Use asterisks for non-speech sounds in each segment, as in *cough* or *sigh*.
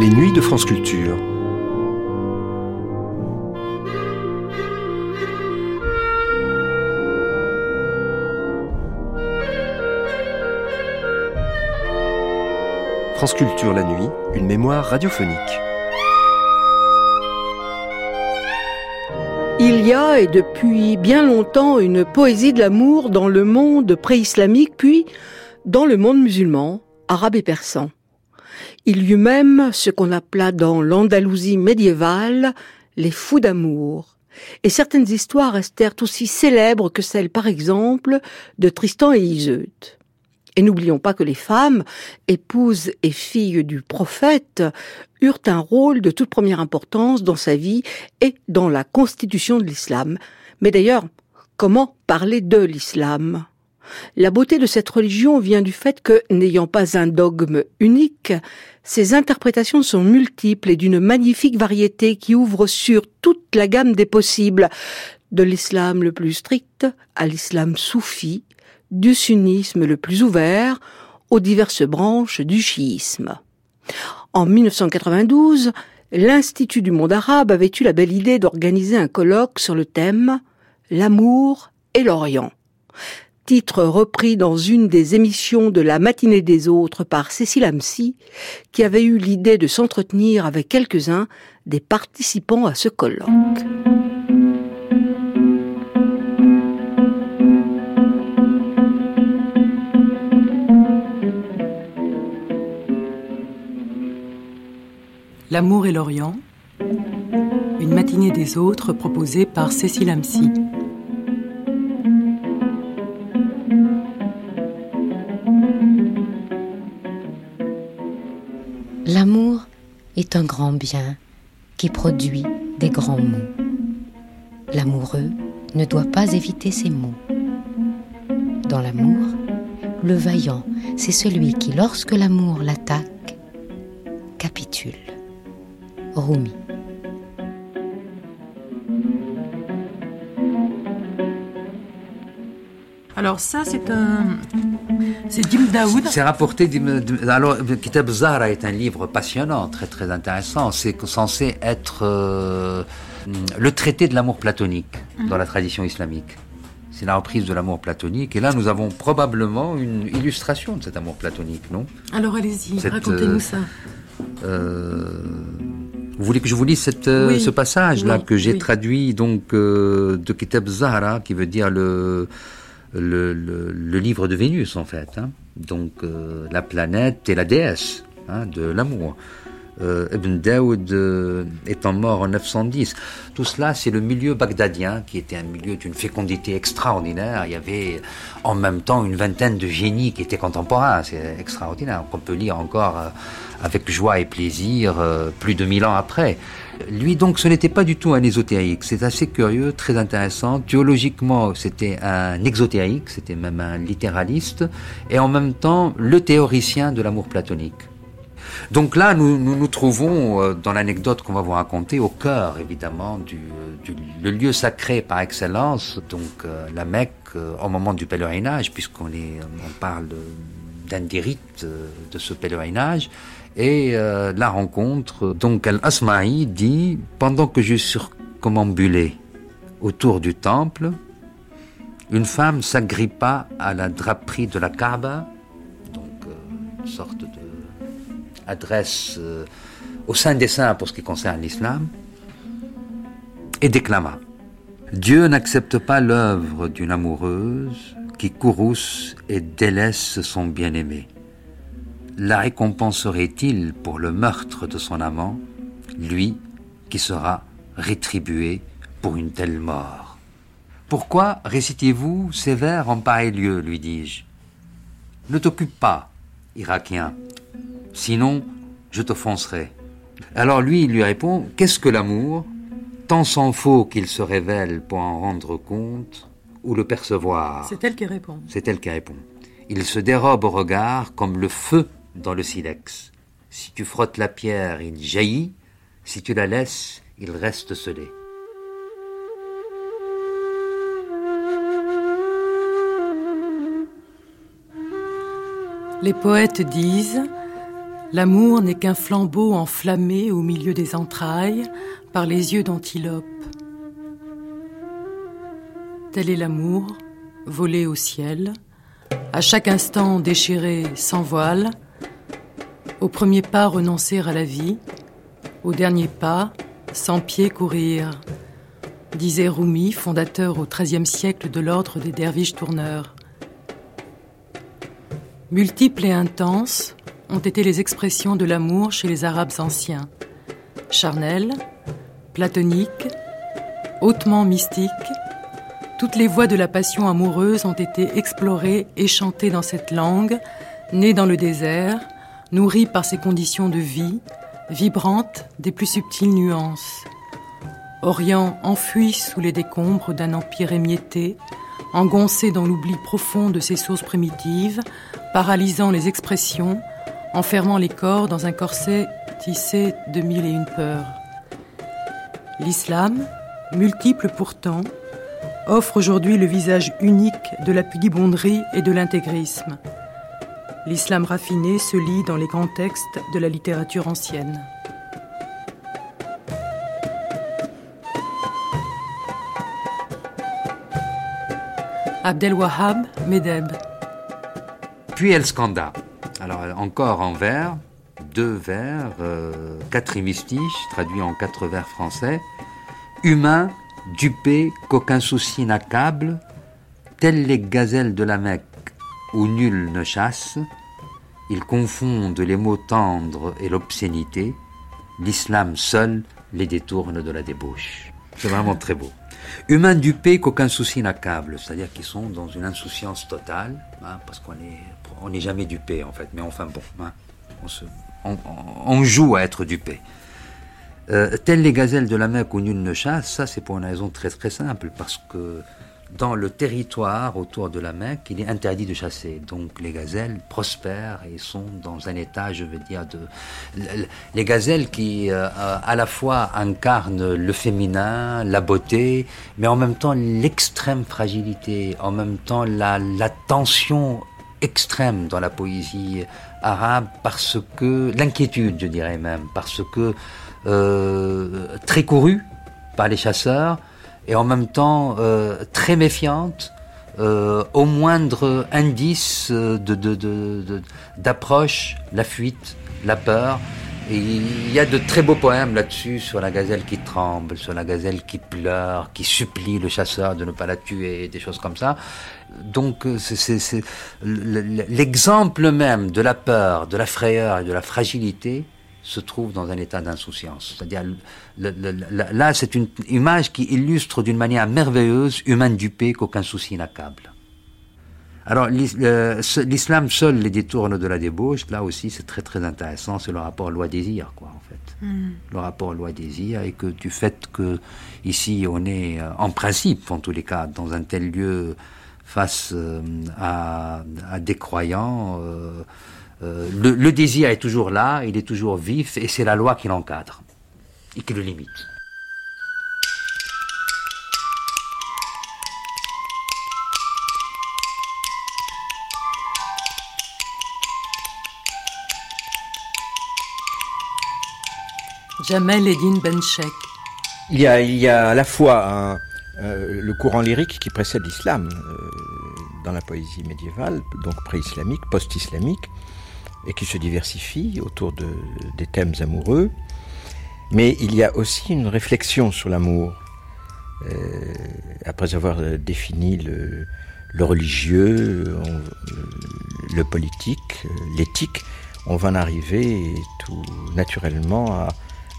Les nuits de France Culture. France Culture la nuit, une mémoire radiophonique. Il y a, et depuis bien longtemps, une poésie de l'amour dans le monde pré-islamique, puis dans le monde musulman, arabe et persan. Il y eut même ce qu'on appela dans l'Andalousie médiévale les fous d'amour. Et certaines histoires restèrent aussi célèbres que celles, par exemple, de Tristan et Iseut. Et n'oublions pas que les femmes, épouses et filles du prophète, eurent un rôle de toute première importance dans sa vie et dans la constitution de l'islam. Mais d'ailleurs, comment parler de l'islam? La beauté de cette religion vient du fait que, n'ayant pas un dogme unique, ses interprétations sont multiples et d'une magnifique variété qui ouvre sur toute la gamme des possibles, de l'islam le plus strict à l'islam soufi, du sunnisme le plus ouvert aux diverses branches du chiisme. En 1992, l'Institut du monde arabe avait eu la belle idée d'organiser un colloque sur le thème L'amour et l'Orient titre repris dans une des émissions de la matinée des autres par Cécile Amcy, qui avait eu l'idée de s'entretenir avec quelques-uns des participants à ce colloque. L'amour et l'Orient, une matinée des autres proposée par Cécile Amcy. L'amour est un grand bien qui produit des grands mots. L'amoureux ne doit pas éviter ces mots. Dans l'amour, le vaillant, c'est celui qui, lorsque l'amour l'attaque, capitule. Rumi. Alors ça, c'est un... C'est Dim Daoud. C'est rapporté. Alors, Kitab Zahra est un livre passionnant, très très intéressant. C'est censé être euh, le traité de l'amour platonique dans la tradition islamique. C'est la reprise de l'amour platonique. Et là, nous avons probablement une illustration de cet amour platonique, non? Alors allez-y, racontez-nous euh, ça. Euh, vous voulez que je vous lise cette, ce passage-là que j'ai traduit donc de Kitab Zahra, qui veut dire le le, le, livre de Vénus, en fait. Hein. Donc, euh, la planète et la déesse hein, de l'amour. Euh, Ibn Daoud euh, étant mort en 910. Tout cela, c'est le milieu bagdadien, qui était un milieu d'une fécondité extraordinaire. Il y avait en même temps une vingtaine de génies qui étaient contemporains. C'est extraordinaire. On peut lire encore avec joie et plaisir plus de mille ans après. Lui, donc, ce n'était pas du tout un ésotérique. C'est assez curieux, très intéressant. Théologiquement, c'était un exotérique, c'était même un littéraliste, et en même temps, le théoricien de l'amour platonique. Donc là, nous nous, trouvons euh, dans l'anecdote qu'on va vous raconter au cœur, évidemment, du, le lieu sacré par excellence, donc euh, la Mecque, euh, au moment du pèlerinage, puisqu'on on parle d'un des rites de ce pèlerinage. Et euh, la rencontre, donc Al-Asma'i dit, pendant que je circumambulais autour du temple, une femme s'agrippa à la draperie de la Kaaba, donc euh, une sorte de adresse euh, au sein des saints pour ce qui concerne l'islam, et déclama Dieu n'accepte pas l'œuvre d'une amoureuse qui courrouce et délaisse son bien-aimé la récompenserait-il pour le meurtre de son amant, lui qui sera rétribué pour une telle mort? Pourquoi récitez-vous ces vers en pareil lieu lui dis-je? Ne t'occupe pas, Irakien, sinon je t'offenserai. Alors lui, il lui répond Qu'est-ce que l'amour? Tant s'en faut qu'il se révèle pour en rendre compte ou le percevoir. C'est elle qui répond. C'est elle qui répond. Il se dérobe au regard comme le feu dans le silex. Si tu frottes la pierre, il jaillit, si tu la laisses, il reste scellé. Les poètes disent L'amour n'est qu'un flambeau enflammé au milieu des entrailles par les yeux d'antilope. Tel est l'amour, volé au ciel, à chaque instant déchiré sans voile, au premier pas renoncer à la vie, au dernier pas sans pied courir, disait Rumi, fondateur au XIIIe siècle de l'ordre des derviches tourneurs. Multiples et intenses ont été les expressions de l'amour chez les Arabes anciens. Charnel, platonique, hautement mystique, toutes les voies de la passion amoureuse ont été explorées et chantées dans cette langue, née dans le désert, nourrie par ses conditions de vie, vibrante des plus subtiles nuances. Orient enfui sous les décombres d'un empire émietté, engoncé dans l'oubli profond de ses sources primitives, paralysant les expressions, enfermant les corps dans un corset tissé de mille et une peurs. L'islam, multiple pourtant, offre aujourd'hui le visage unique de la pudibonderie et de l'intégrisme. L'islam raffiné se lit dans les grands textes de la littérature ancienne. Abdelwahab Medeb. Puis El Skanda. Alors encore en vers, deux vers, euh, quatre hémistiches, traduits en quatre vers français. Humain, dupé, qu'aucun souci n'accable, telles les gazelles de la Mecque où nul ne chasse, ils confondent les mots tendres et l'obscénité, l'islam seul les détourne de la débauche. C'est vraiment très beau. Humains dupés qu'aucun souci n'accable, c'est-à-dire qu'ils sont dans une insouciance totale, hein, parce qu'on n'est on n'est jamais dupé en fait, mais enfin bon, hein, on, joue à être dupé. Euh, telles les gazelles de la Mecque où nul ne chasse, ça c'est pour une raison très très simple, parce que dans le territoire autour de la Mecque, il est interdit de chasser. Donc les gazelles prospèrent et sont dans un état, je veux dire, de... Les gazelles qui euh, à la fois incarnent le féminin, la beauté, mais en même temps l'extrême fragilité, en même temps la, tension extrême dans la poésie arabe, parce que... L'inquiétude, je dirais même, parce que euh, très courue par les chasseurs, et en même temps euh, très méfiante euh, au moindre indice de, d'approche, la fuite, la peur. Et il y a de très beaux poèmes là-dessus sur la gazelle qui tremble, sur la gazelle qui pleure, qui supplie le chasseur de ne pas la tuer, des choses comme ça. Donc c'est l'exemple même de la peur, de la frayeur et de la fragilité se trouve dans un état d'insouciance. C'est-à-dire, là, c'est une image qui illustre d'une manière merveilleuse, humain dupé, qu'aucun souci n'accable. Alors, l'islam seul les détourne de la débauche. Là aussi, c'est très très intéressant. C'est le rapport loi-désir, quoi, en fait. Hmm. Le rapport loi-désir et que du fait que ici on est, euh, en principe, en tous les cas, dans un tel lieu face euh, à, des croyants. Euh, euh, le, désir est toujours là, il est toujours vif, et c'est la loi qui l'encadre et qui le limite. Jamel Eddin Benchek. Il y a, il y a à la fois euh, le courant lyrique qui précède l'islam euh, dans la poésie médiévale, donc pré-islamique, post-islamique, et qui se diversifie autour de, des thèmes amoureux. Mais il y a aussi une réflexion sur l'amour. Euh, après avoir défini le, religieux, le politique, l'éthique, on va en arriver tout naturellement à,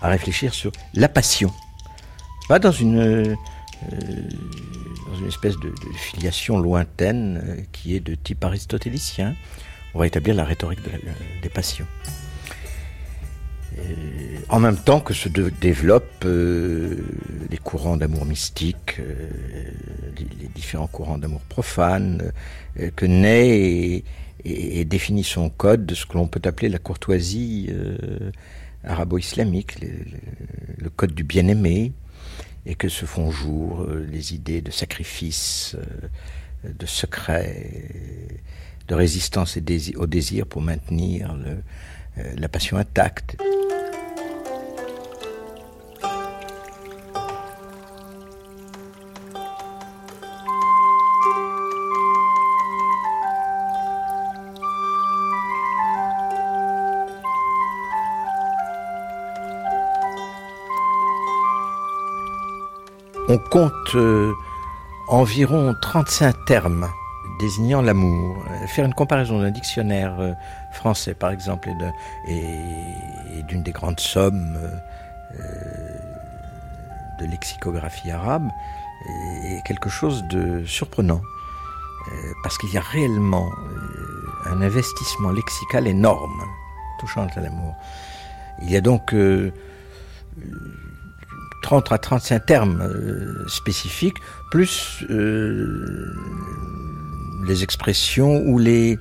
réfléchir sur la passion. Pas dans une, euh, dans une espèce de, filiation lointaine euh, qui est de type aristotélicien, on va établir la rhétorique des passions. en même temps que se développent euh, les courants d'amour mystique, euh, les, différents courants d'amour profane, euh, que naît et, définit son code de ce que l'on peut appeler la courtoisie arabo-islamique, le, code du bien-aimé, et que se font jour les idées de sacrifice, de secret, de résistance au désir pour maintenir la passion intacte. On compte euh, environ 35 termes désignant l'amour. Faire une comparaison d'un dictionnaire euh, français, par exemple, et d'une des grandes sommes euh, de lexicographie arabe est quelque chose de surprenant. Parce qu'il y a réellement un investissement lexical énorme touchant à l'amour. Il y a donc 30 à 35 termes euh, spécifiques, plus euh, les expressions ou les,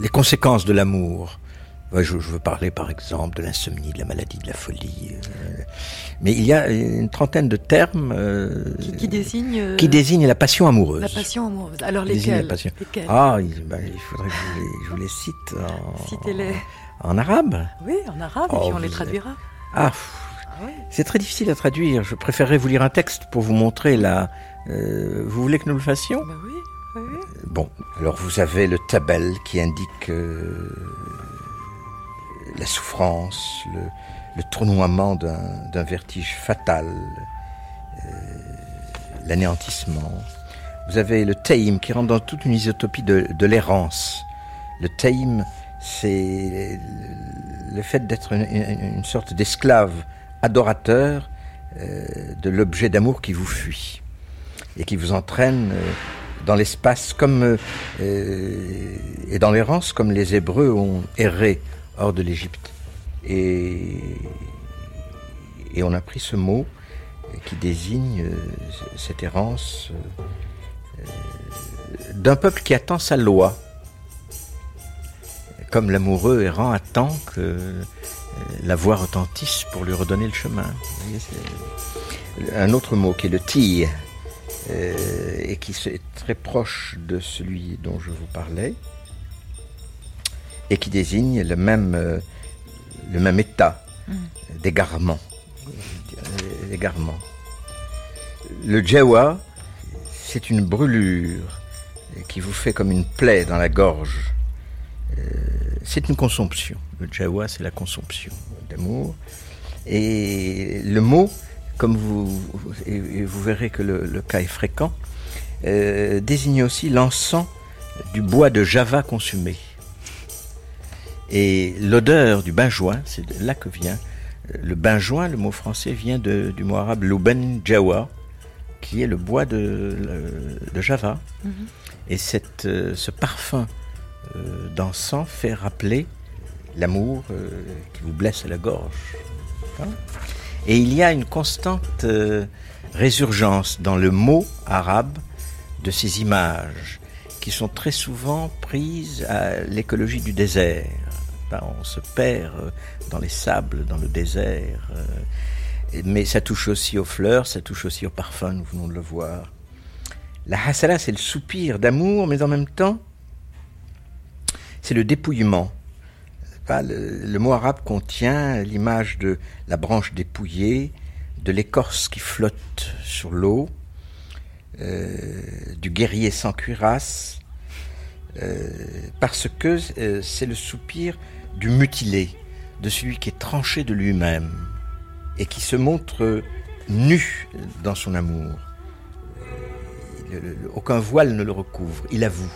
les conséquences de l'amour. Je, veux parler par exemple de l'insomnie, de la maladie, de la folie. Euh, mais il y a une trentaine de termes qui, désignent qui désignent la passion amoureuse. La passion amoureuse. Alors lesquels, Ah, ben, il, faudrait que je vous les, cite en, en arabe. Oui, en arabe, et puis oh, on les traduira. Ah, c'est très difficile à traduire. Je préférerais vous lire un texte pour vous montrer la. Euh, vous voulez que nous le fassions? Bah oui, Bon, alors vous avez le tabel qui indique euh, la souffrance, le, tournoiement d'un vertige fatal, euh, l'anéantissement. Vous avez le taïm qui rentre dans toute une isotopie de, l'errance. Le taïm, c'est le fait d'être une, sorte d'esclave adorateur euh, de l'objet d'amour qui vous fuit et qui vous entraîne dans l'espace comme euh, et dans l'errance comme les Hébreux ont erré hors de l'Égypte. Et, on a pris ce mot qui désigne cette errance d'un peuple qui attend sa loi, comme l'amoureux errant attend que la voix retentisse pour lui redonner le chemin. un autre mot qui est le tir, euh, et qui est très proche de celui dont je vous parlais, et qui désigne le même, euh, le même état mm. d'égarement. Le jawa, c'est une brûlure qui vous fait comme une plaie dans la gorge. Euh, c'est une consomption. Le jawa, c'est la consomption d'amour. Et le mot, comme vous, et vous verrez que le, cas est fréquent, euh, désigne aussi l'encens du bois de java consumé. Et l'odeur du benjoin, c'est là que vient. Le benjoin, le mot français, vient de, du mot arabe luben jawa, qui est le bois de, de Java. Mm-hmm. Et cette, euh, ce parfum euh, d'encens fait rappeler l'amour euh, qui vous blesse la gorge. Hein? Et il y a une constante euh, résurgence dans le mot arabe de ces images qui sont très souvent prises à l'écologie du désert. Ben, on se perd dans les sables, dans le désert. Mais ça touche aussi aux fleurs, ça touche aussi au parfum, nous venons de le voir. La hasala, c'est le soupir d'amour, mais en même temps, c'est le dépouillement. Le, mot arabe contient l'image de la branche dépouillée, de l'écorce qui flotte sur l'eau, euh, du guerrier sans cuirasse, euh, parce que euh, c'est le soupir du mutilé, de celui qui est tranché de lui-même et qui se montre nu dans son amour. aucun voile ne le recouvre, il avoue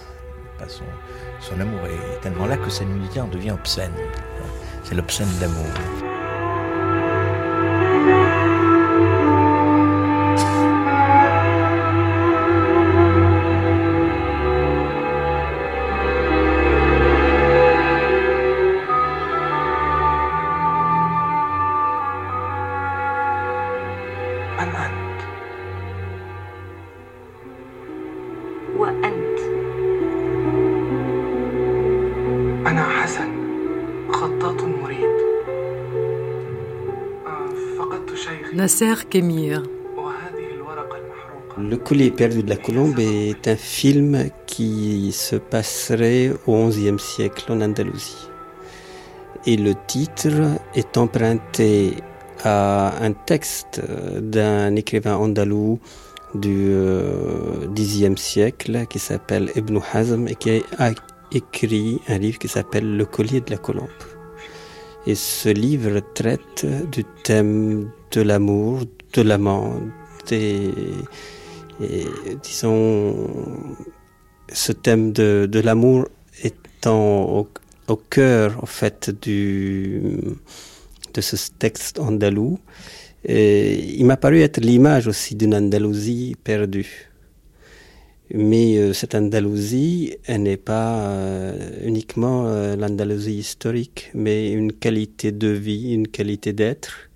son amour est tellement là que sa nudité en devient obscène. C'est l'obscène d'amour. Le collier perdu de la colombe est un film qui se passerait au XIe siècle en Andalousie. Et le titre est emprunté à un texte d'un écrivain andalou du Xe siècle qui s'appelle Ibn Hazm et qui a écrit un livre qui s'appelle Le collier de la colombe. Et ce livre traite du thème de l'amour, de l'amant, et, disons, ce thème de, l'amour étant au, cœur, en fait, du, de ce texte andalou, il m'a paru être l'image aussi d'une Andalousie perdue. Mais euh, cette Andalousie, elle n'est pas euh, uniquement euh, l'Andalousie historique, mais une qualité de vie, une qualité d'être,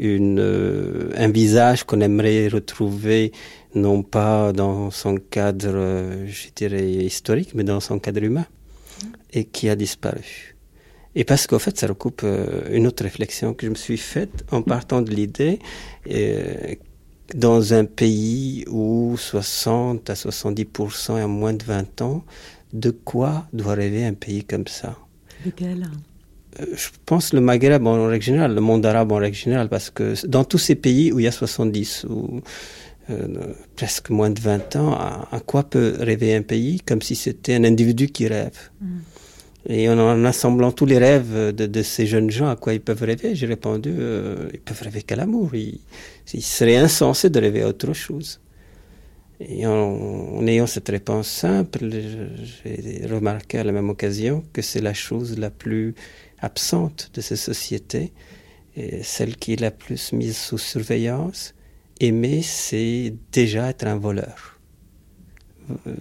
une, un visage qu'on aimerait retrouver non pas dans son cadre, je dirais, historique, mais dans son cadre humain, et qui a disparu. Et parce qu'en fait, ça recoupe une autre réflexion que je me suis faite en partant de l'idée dans un pays où 60 à 70% et en moins de 20 ans, de quoi doit rêver un pays comme ça? Euh, Je pense le Maghreb en règle générale, le monde arabe en règle générale, parce que dans tous ces pays où il y a 70 ou euh, presque moins de 20 ans, à, quoi peut rêver un pays comme si c'était un individu qui rêve? Mm. Et en, assemblant tous les rêves de, ces jeunes gens, à quoi ils peuvent rêver, j'ai répondu, euh, ils peuvent rêver qu'à l'amour. Il, serait insensé de rêver à autre chose. Et en, ayant cette réponse simple, j'ai remarqué à la même occasion que c'est la chose la plus absente de ces sociétés, et celle qui est la plus mise sous surveillance. Aimer, c'est déjà être un voleur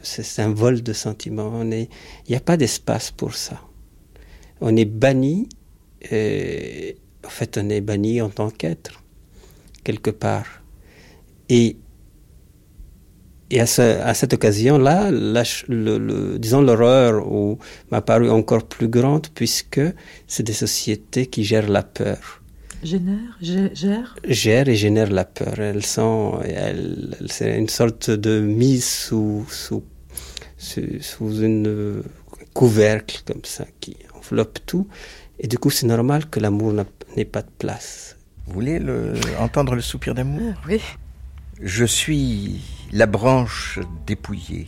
c'est un vol de sentiments. Il n'y a pas d'espace pour ça. On est banni, en fait, on est banni en tant qu'être, quelque part. Et, et à, cette occasion-là, le, disons l'horreur m'a paru encore plus grande puisque c'est des sociétés qui gèrent la peur. Génère, gère Gère et génère la peur. Elles sont, elles, c'est une sorte de mise sous, sous, sous, une couvercle comme ça qui enveloppe tout. Et du coup, c'est normal que l'amour n'ait pas de place. Vous voulez le, entendre le soupir d'amour? Oui. Je suis la branche dépouillée,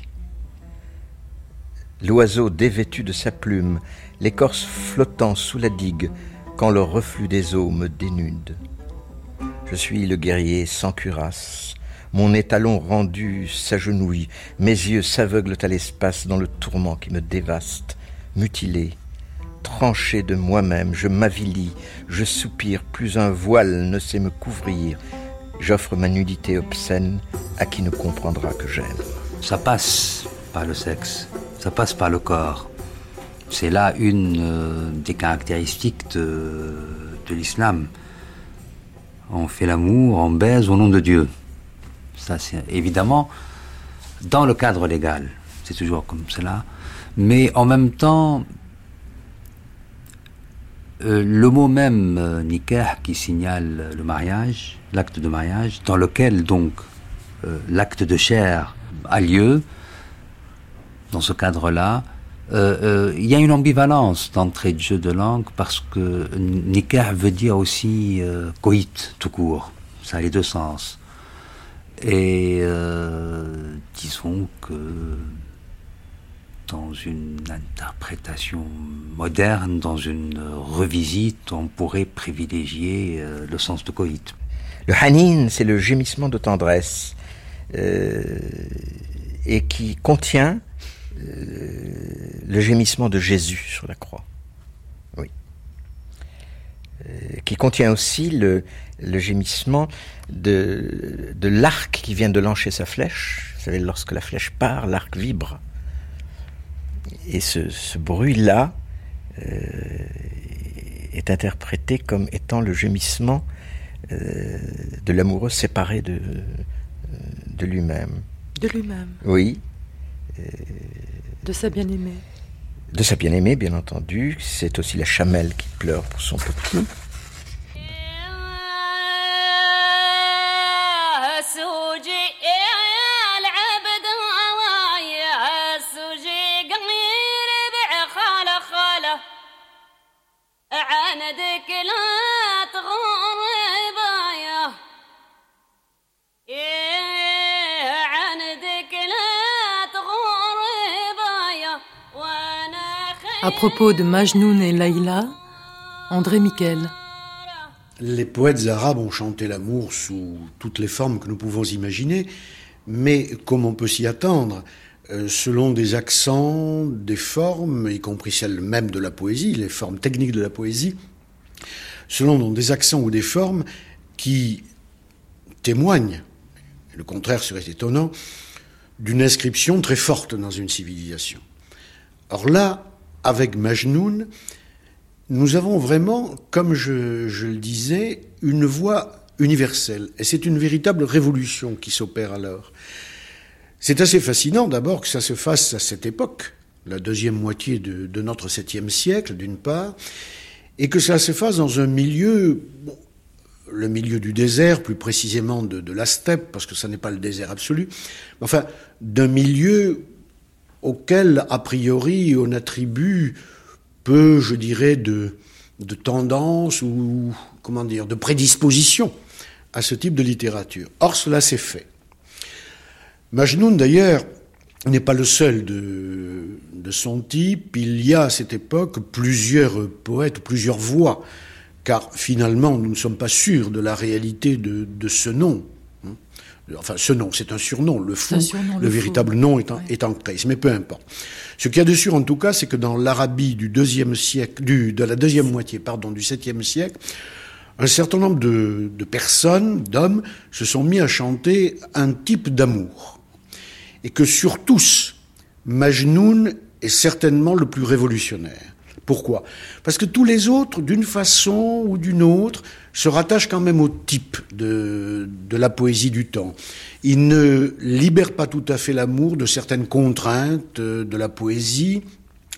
l'oiseau dévêtu de sa plume, l'écorce flottant sous la digue, quand le reflux des eaux me dénude. Je suis le guerrier sans cuirasse, mon étalon rendu s'agenouille, mes yeux s'aveuglent à l'espace dans le tourment qui me dévaste, mutilé, tranché de moi-même, je m'avilis, je soupire, plus un voile ne sait me couvrir, j'offre ma nudité obscène à qui ne comprendra que j'aime. Ça passe par le sexe, ça passe par le corps. C'est là une euh, des caractéristiques de, l'islam. On fait l'amour, on baise au nom de Dieu. Ça, c'est évidemment dans le cadre légal. C'est toujours comme cela. Mais en même temps, euh, le mot même euh, nikah qui signale le mariage, l'acte de mariage, dans lequel donc l'acte de chair a lieu, dans ce cadre-là, euh, euh, il y a une ambivalence d'entrée de jeu de langue parce que nikah veut dire aussi euh, coït tout court. Ça a les deux sens. Et disons que dans une interprétation moderne, dans une revisite, on pourrait privilégier le sens de coït. Le hanin, c'est le gémissement de tendresse et qui contient le gémissement de Jésus sur la croix. Oui. Euh, qui contient aussi le, gémissement de, de l'arc qui vient de lancer sa flèche. Vous savez, lorsque la flèche part, l'arc vibre. Et ce, bruit-là euh, est interprété comme étant le gémissement euh, de l'amoureux séparé de, de lui-même. De lui-même. Oui. De sa bien-aimée. De sa bien-aimée, bien entendu. C'est aussi la chamelle qui pleure pour son petit. Propos de Majnoun et Laïla, André Miquel. Les poètes arabes ont chanté l'amour sous toutes les formes que nous pouvons imaginer, mais comme on peut s'y attendre, euh, selon des accents, des formes, y compris celles même de la poésie, les formes techniques de la poésie, selon des accents ou des formes qui témoignent, le contraire serait étonnant, d'une inscription très forte dans une civilisation. Or là, avec Majnoun, nous avons vraiment, comme je, le disais, une voix universelle. Et c'est une véritable révolution qui s'opère alors. C'est assez fascinant d'abord que ça se fasse à cette époque, la deuxième moitié de, notre septième siècle, d'une part, et que ça se fasse dans un milieu, le milieu du désert, plus précisément de, de la steppe, parce que ça n'est pas le désert absolu, mais enfin, d'un milieu auquel, a priori, on attribue peu, je dirais, de, tendance ou, comment dire, de prédisposition à ce type de littérature. Or, cela s'est fait. Majnoun, d'ailleurs, n'est pas le seul de, son type. Il y a à cette époque plusieurs poètes, plusieurs voix, car finalement, nous ne sommes pas sûrs de la réalité de ce nom. Enfin, ce nom, c'est un surnom. Le fou, surnom, le, le, véritable nom est en, est mais peu importe. Ce qu'il y a de sûr, en tout cas, c'est que dans l'Arabie du deuxième siècle, du, de la deuxième moitié, pardon, du septième siècle, un certain nombre de, de personnes, d'hommes, se sont mis à chanter un type d'amour. Et que sur tous, Majnoun est certainement le plus révolutionnaire. Pourquoi Parce que tous les autres, d'une façon ou d'une autre, se rattachent quand même au type de, la poésie du temps. Ils ne libèrent pas tout à fait l'amour de certaines contraintes de la poésie,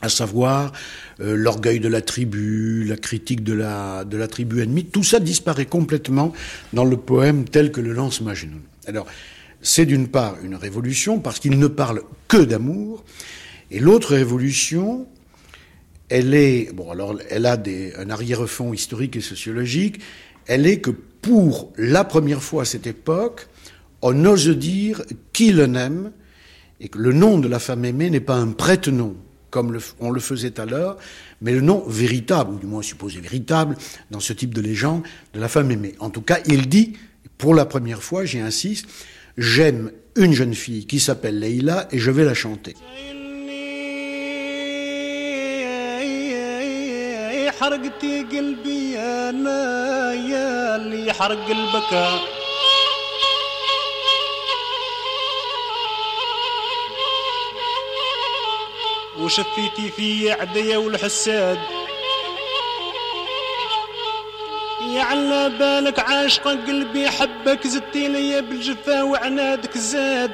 à savoir euh, l'orgueil de la tribu, la critique de la, de la tribu ennemie. Tout ça disparaît complètement dans le poème tel que le lance Majnoun. Alors, c'est d'une part une révolution parce qu'il ne parle que d'amour, et l'autre révolution, elle est, elle a un arrière-fond historique et sociologique, elle est que pour la première fois à cette époque, on ose dire qui le aime, et que le nom de la femme aimée n'est pas un prête-nom, comme on le faisait alors, mais le nom véritable, ou du moins supposé véritable, dans ce type de légende, de la femme aimée. En tout cas, il dit, pour la première fois, j'y insiste, j'aime une jeune fille qui s'appelle Leïla et je vais la chanter. حرقتي قلبي أنا يا اللي حرق البكاء وشفيتي في عديا والحساد. يا على بالك عاشقة قلبي حبك زدتي ليا بالجفا وعنادك زاد.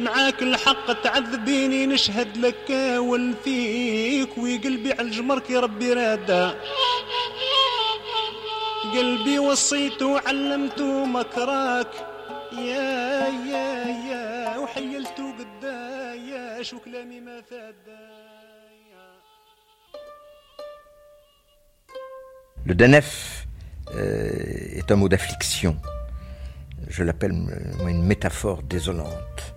معاك الحق تعذبيني نشهد لك والفيك. وقلبي على الجمرك ربي رادا قلبي وصيته وعلمته مكراك يا يا يا وحيلته قداياش وكلامي ما فادا Le danef euh, est un mot d'affliction. Je l'appelle moi une métaphore désolante.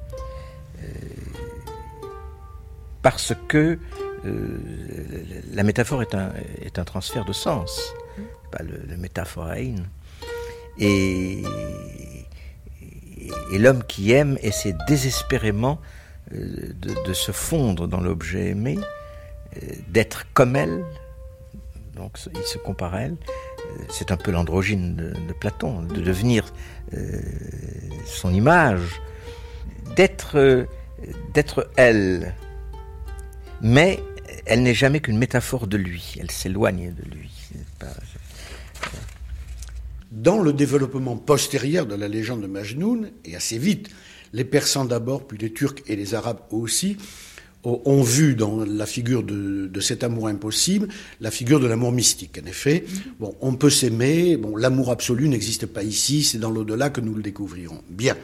Parce que euh, la métaphore est un, transfert de sens, pas le, le métaphorein. Et, l'homme qui aime essaie désespérément euh, de, se fondre dans l'objet aimé, euh, d'être comme elle, donc il se compare à elle. C'est un peu l'androgyne de, de, Platon, de devenir son image, d'être d'être elle, mais elle n'est jamais qu'une métaphore de lui, elle s'éloigne de lui. Dans le développement postérieur de la légende de Majnoun, et assez vite, les Persans d'abord, puis les Turcs et les Arabes aussi, ont vu dans la figure de, de cet amour impossible la figure de l'amour mystique. En effet, bon, on peut s'aimer, bon, l'amour absolu n'existe pas ici, c'est dans l'au-delà que nous le découvrirons. Bien.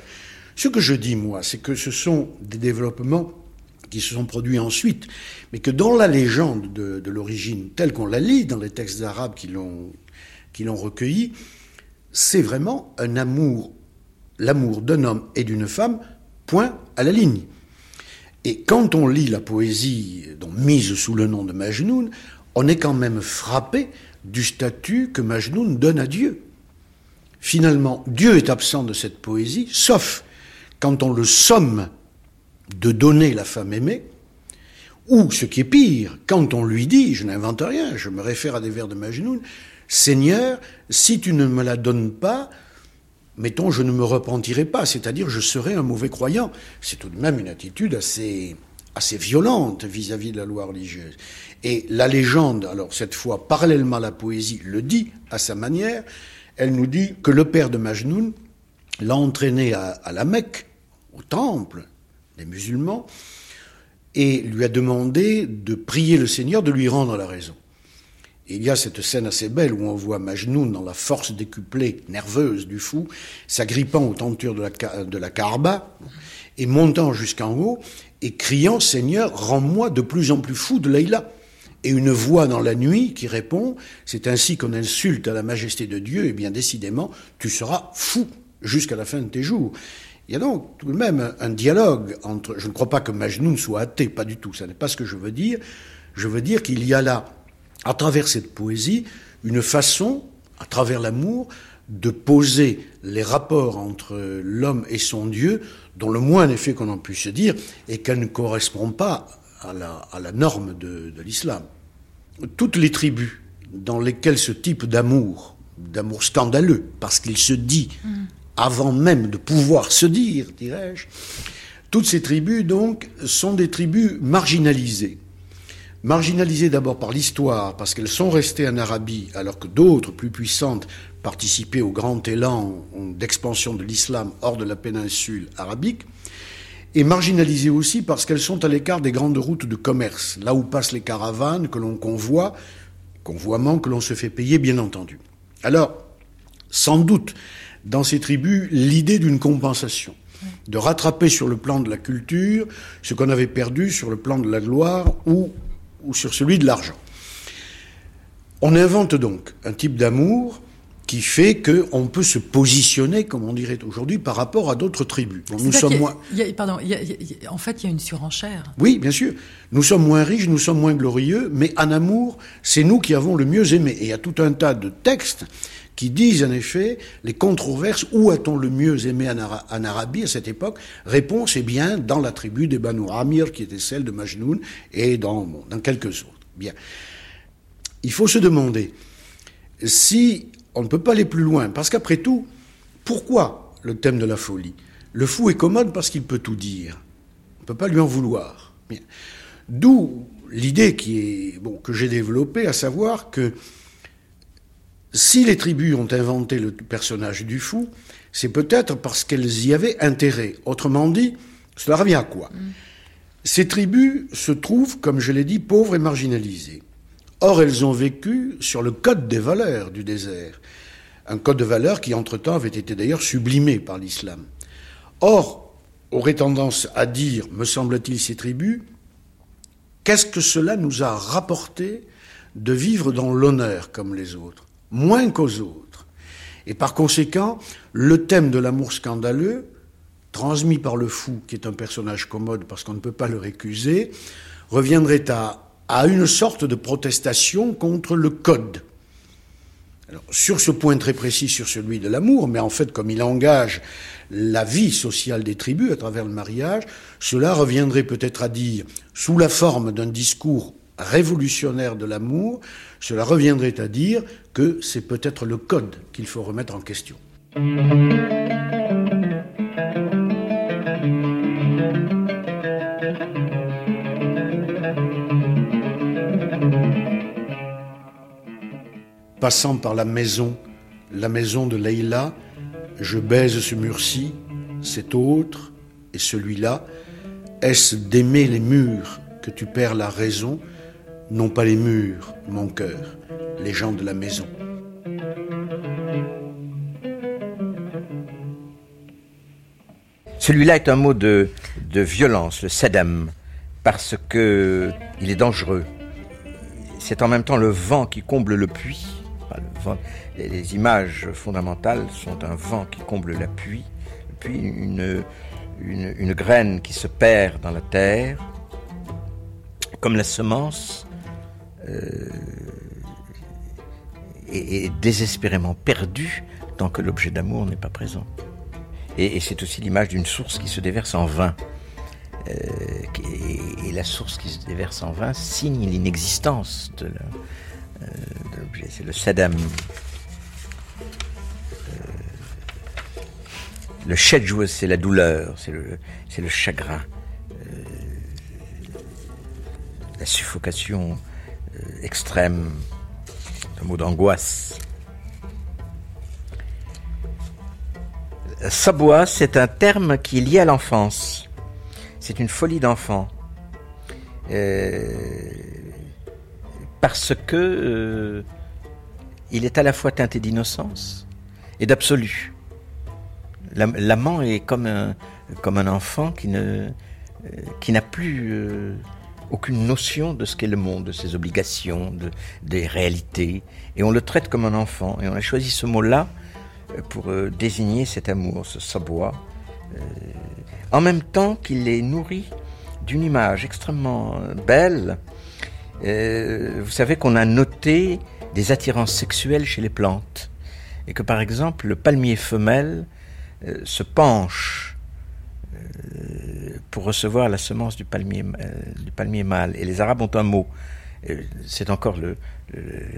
Ce que je dis, moi, c'est que ce sont des développements qui se sont produits ensuite, mais que dans la légende de, l'origine, telle qu'on la lit dans les textes arabes qui l'ont, recueilli, c'est vraiment un amour, l'amour d'un homme et d'une femme, point à la ligne. Et quand on lit la poésie mise sous le nom de Majnoun, on est quand même frappé du statut que Majnoun donne à Dieu. Finalement, Dieu est absent de cette poésie, sauf quand on le somme de donner la femme aimée, ou, ce qui est pire, quand on lui dit, je n'invente rien, je me réfère à des vers de Majnoun, Seigneur, si tu ne me la donnes pas, mettons, je ne me repentirai pas, c'est-à-dire je serai un mauvais croyant. C'est tout de même une attitude assez, assez violente vis-à-vis de la loi religieuse. Et la légende, alors cette fois parallèlement à la poésie, le dit à sa manière, elle nous dit que le père de Majnoun l'a entraîné à, à la Mecque, au temple des musulmans, et lui a demandé de prier le Seigneur de lui rendre la raison. Il y a cette scène assez belle où on voit Majnoun dans la force décuplée, nerveuse du fou, s'agrippant aux tentures de la, de la Kaaba et montant jusqu'en haut et criant Seigneur, rends-moi de plus en plus fou de Leïla. Et une voix dans la nuit qui répond C'est ainsi qu'on insulte à la majesté de Dieu, et bien décidément, tu seras fou jusqu'à la fin de tes jours. Il y a donc tout de même un dialogue entre. Je ne crois pas que Majnoun soit athée, pas du tout, ce n'est pas ce que je veux dire. Je veux dire qu'il y a là, à travers cette poésie, une façon, à travers l'amour, de poser les rapports entre l'homme et son Dieu, dont le moins effet qu'on en puisse dire est qu'elle ne correspond pas à la, norme de, de l'islam. Toutes les tribus dans lesquelles ce type d'amour, d'amour scandaleux, parce qu'il se dit avant même de pouvoir se dire, dirais-je, toutes ces tribus, donc, sont des tribus marginalisées. Marginalisées d'abord par l'histoire, parce qu'elles sont restées en Arabie, alors que d'autres, plus puissantes, participaient au grand élan d'expansion de l'islam hors de la péninsule arabique, et marginalisées aussi parce qu'elles sont à l'écart des grandes routes de commerce, là où passent les caravanes que l'on convoie, convoiement que l'on se fait payer, bien entendu. Alors, sans doute, dans ces tribus l'idée d'une compensation, de rattraper sur le plan de la culture ce qu'on avait perdu sur le plan de la gloire ou, ou sur celui de l'argent. On invente donc un type d'amour qui fait qu'on peut se positionner, comme on dirait aujourd'hui, par rapport à d'autres tribus. Bon, nous sommes moins. pardon, y a, y a, en fait, il y a une surenchère. Oui, bien sûr. Nous sommes moins riches, nous sommes moins glorieux, mais en amour, c'est nous qui avons le mieux aimé. Et il y a tout un tas de textes qui disent en effet les controverses, où a-t-on le mieux aimé en, Ara en, Arabie à cette époque? Réponse est bien dans la tribu des Banu Amir, qui était celle de Majnoun, et dans, bon, dans quelques autres. Bien. Il faut se demander si on ne peut pas aller plus loin, parce qu'après tout, pourquoi le thème de la folie? Le fou est commode parce qu'il peut tout dire. On ne peut pas lui en vouloir. D'où l'idée qui est bon que j'ai développée, à savoir que si les tribus ont inventé le personnage du fou, c'est peut-être parce qu'elles y avaient intérêt. Autrement dit, cela revient à quoi? Mm. Ces tribus se trouvent, comme je l'ai dit, pauvres et marginalisées. Or, elles ont vécu sur le code des valeurs du désert, un code de valeurs qui, entre-temps, avait été d'ailleurs sublimé par l'islam. Or, aurait tendance à dire, me semble-t-il, ces tribus, qu'est-ce que cela nous a rapporté de vivre dans l'honneur comme les autres moins qu'aux autres? Et par conséquent, le thème de l'amour scandaleux, transmis par le fou, qui est un personnage commode parce qu'on ne peut pas le récuser, reviendrait à, à une sorte de protestation contre le code. Alors, sur ce point très précis, sur celui de l'amour, mais en fait, comme il engage la vie sociale des tribus à travers le mariage, cela reviendrait peut-être à dire, sous la forme d'un discours révolutionnaire de l'amour, cela reviendrait à dire que c'est peut-être le code qu'il faut remettre en question. Passant par la maison, la maison de Leïla, je baise ce mur-ci, cet autre et celui-là. Est-ce d'aimer les murs que tu perds la raison? Non pas les murs, mon cœur, les gens de la maison. Celui-là est un mot de, violence, le sadam, parce que il est dangereux. C'est en même temps le vent qui comble le puits. Les, images fondamentales sont un vent qui comble la puits, puis une, graine qui se perd dans la terre, comme la semence euh, est, désespérément perdue tant que l'objet d'amour n'est pas présent. Et, c'est aussi l'image d'une source qui se déverse en vin. Euh, et, la source qui se déverse en vin signe l'inexistence de l'objet. c'est le sadam. Le shedjou, c'est la douleur, c'est le, le chagrin, euh, la suffocation euh, extrême, un mot d'angoisse. Sabois, c'est un terme qui est lié à l'enfance. C'est une folie d'enfant. Euh, parce que il est à la fois teinté d'innocence et d'absolu. L'amant est comme un, comme un enfant qui ne euh, qui n'a plus euh, aucune notion de ce qu'est le monde, de ses obligations, de, des réalités, et on le traite comme un enfant. Et on a choisi ce mot-là euh, pour désigner cet amour, ce sabois, en même temps qu'il est nourri d'une image extrêmement belle. Vous savez qu'on a noté des attirances sexuelles chez les plantes, et que par exemple le palmier femelle euh, se penche euh, pour recevoir la semence du palmier, euh, du palmier mâle. Et les Arabes ont un mot. C'est encore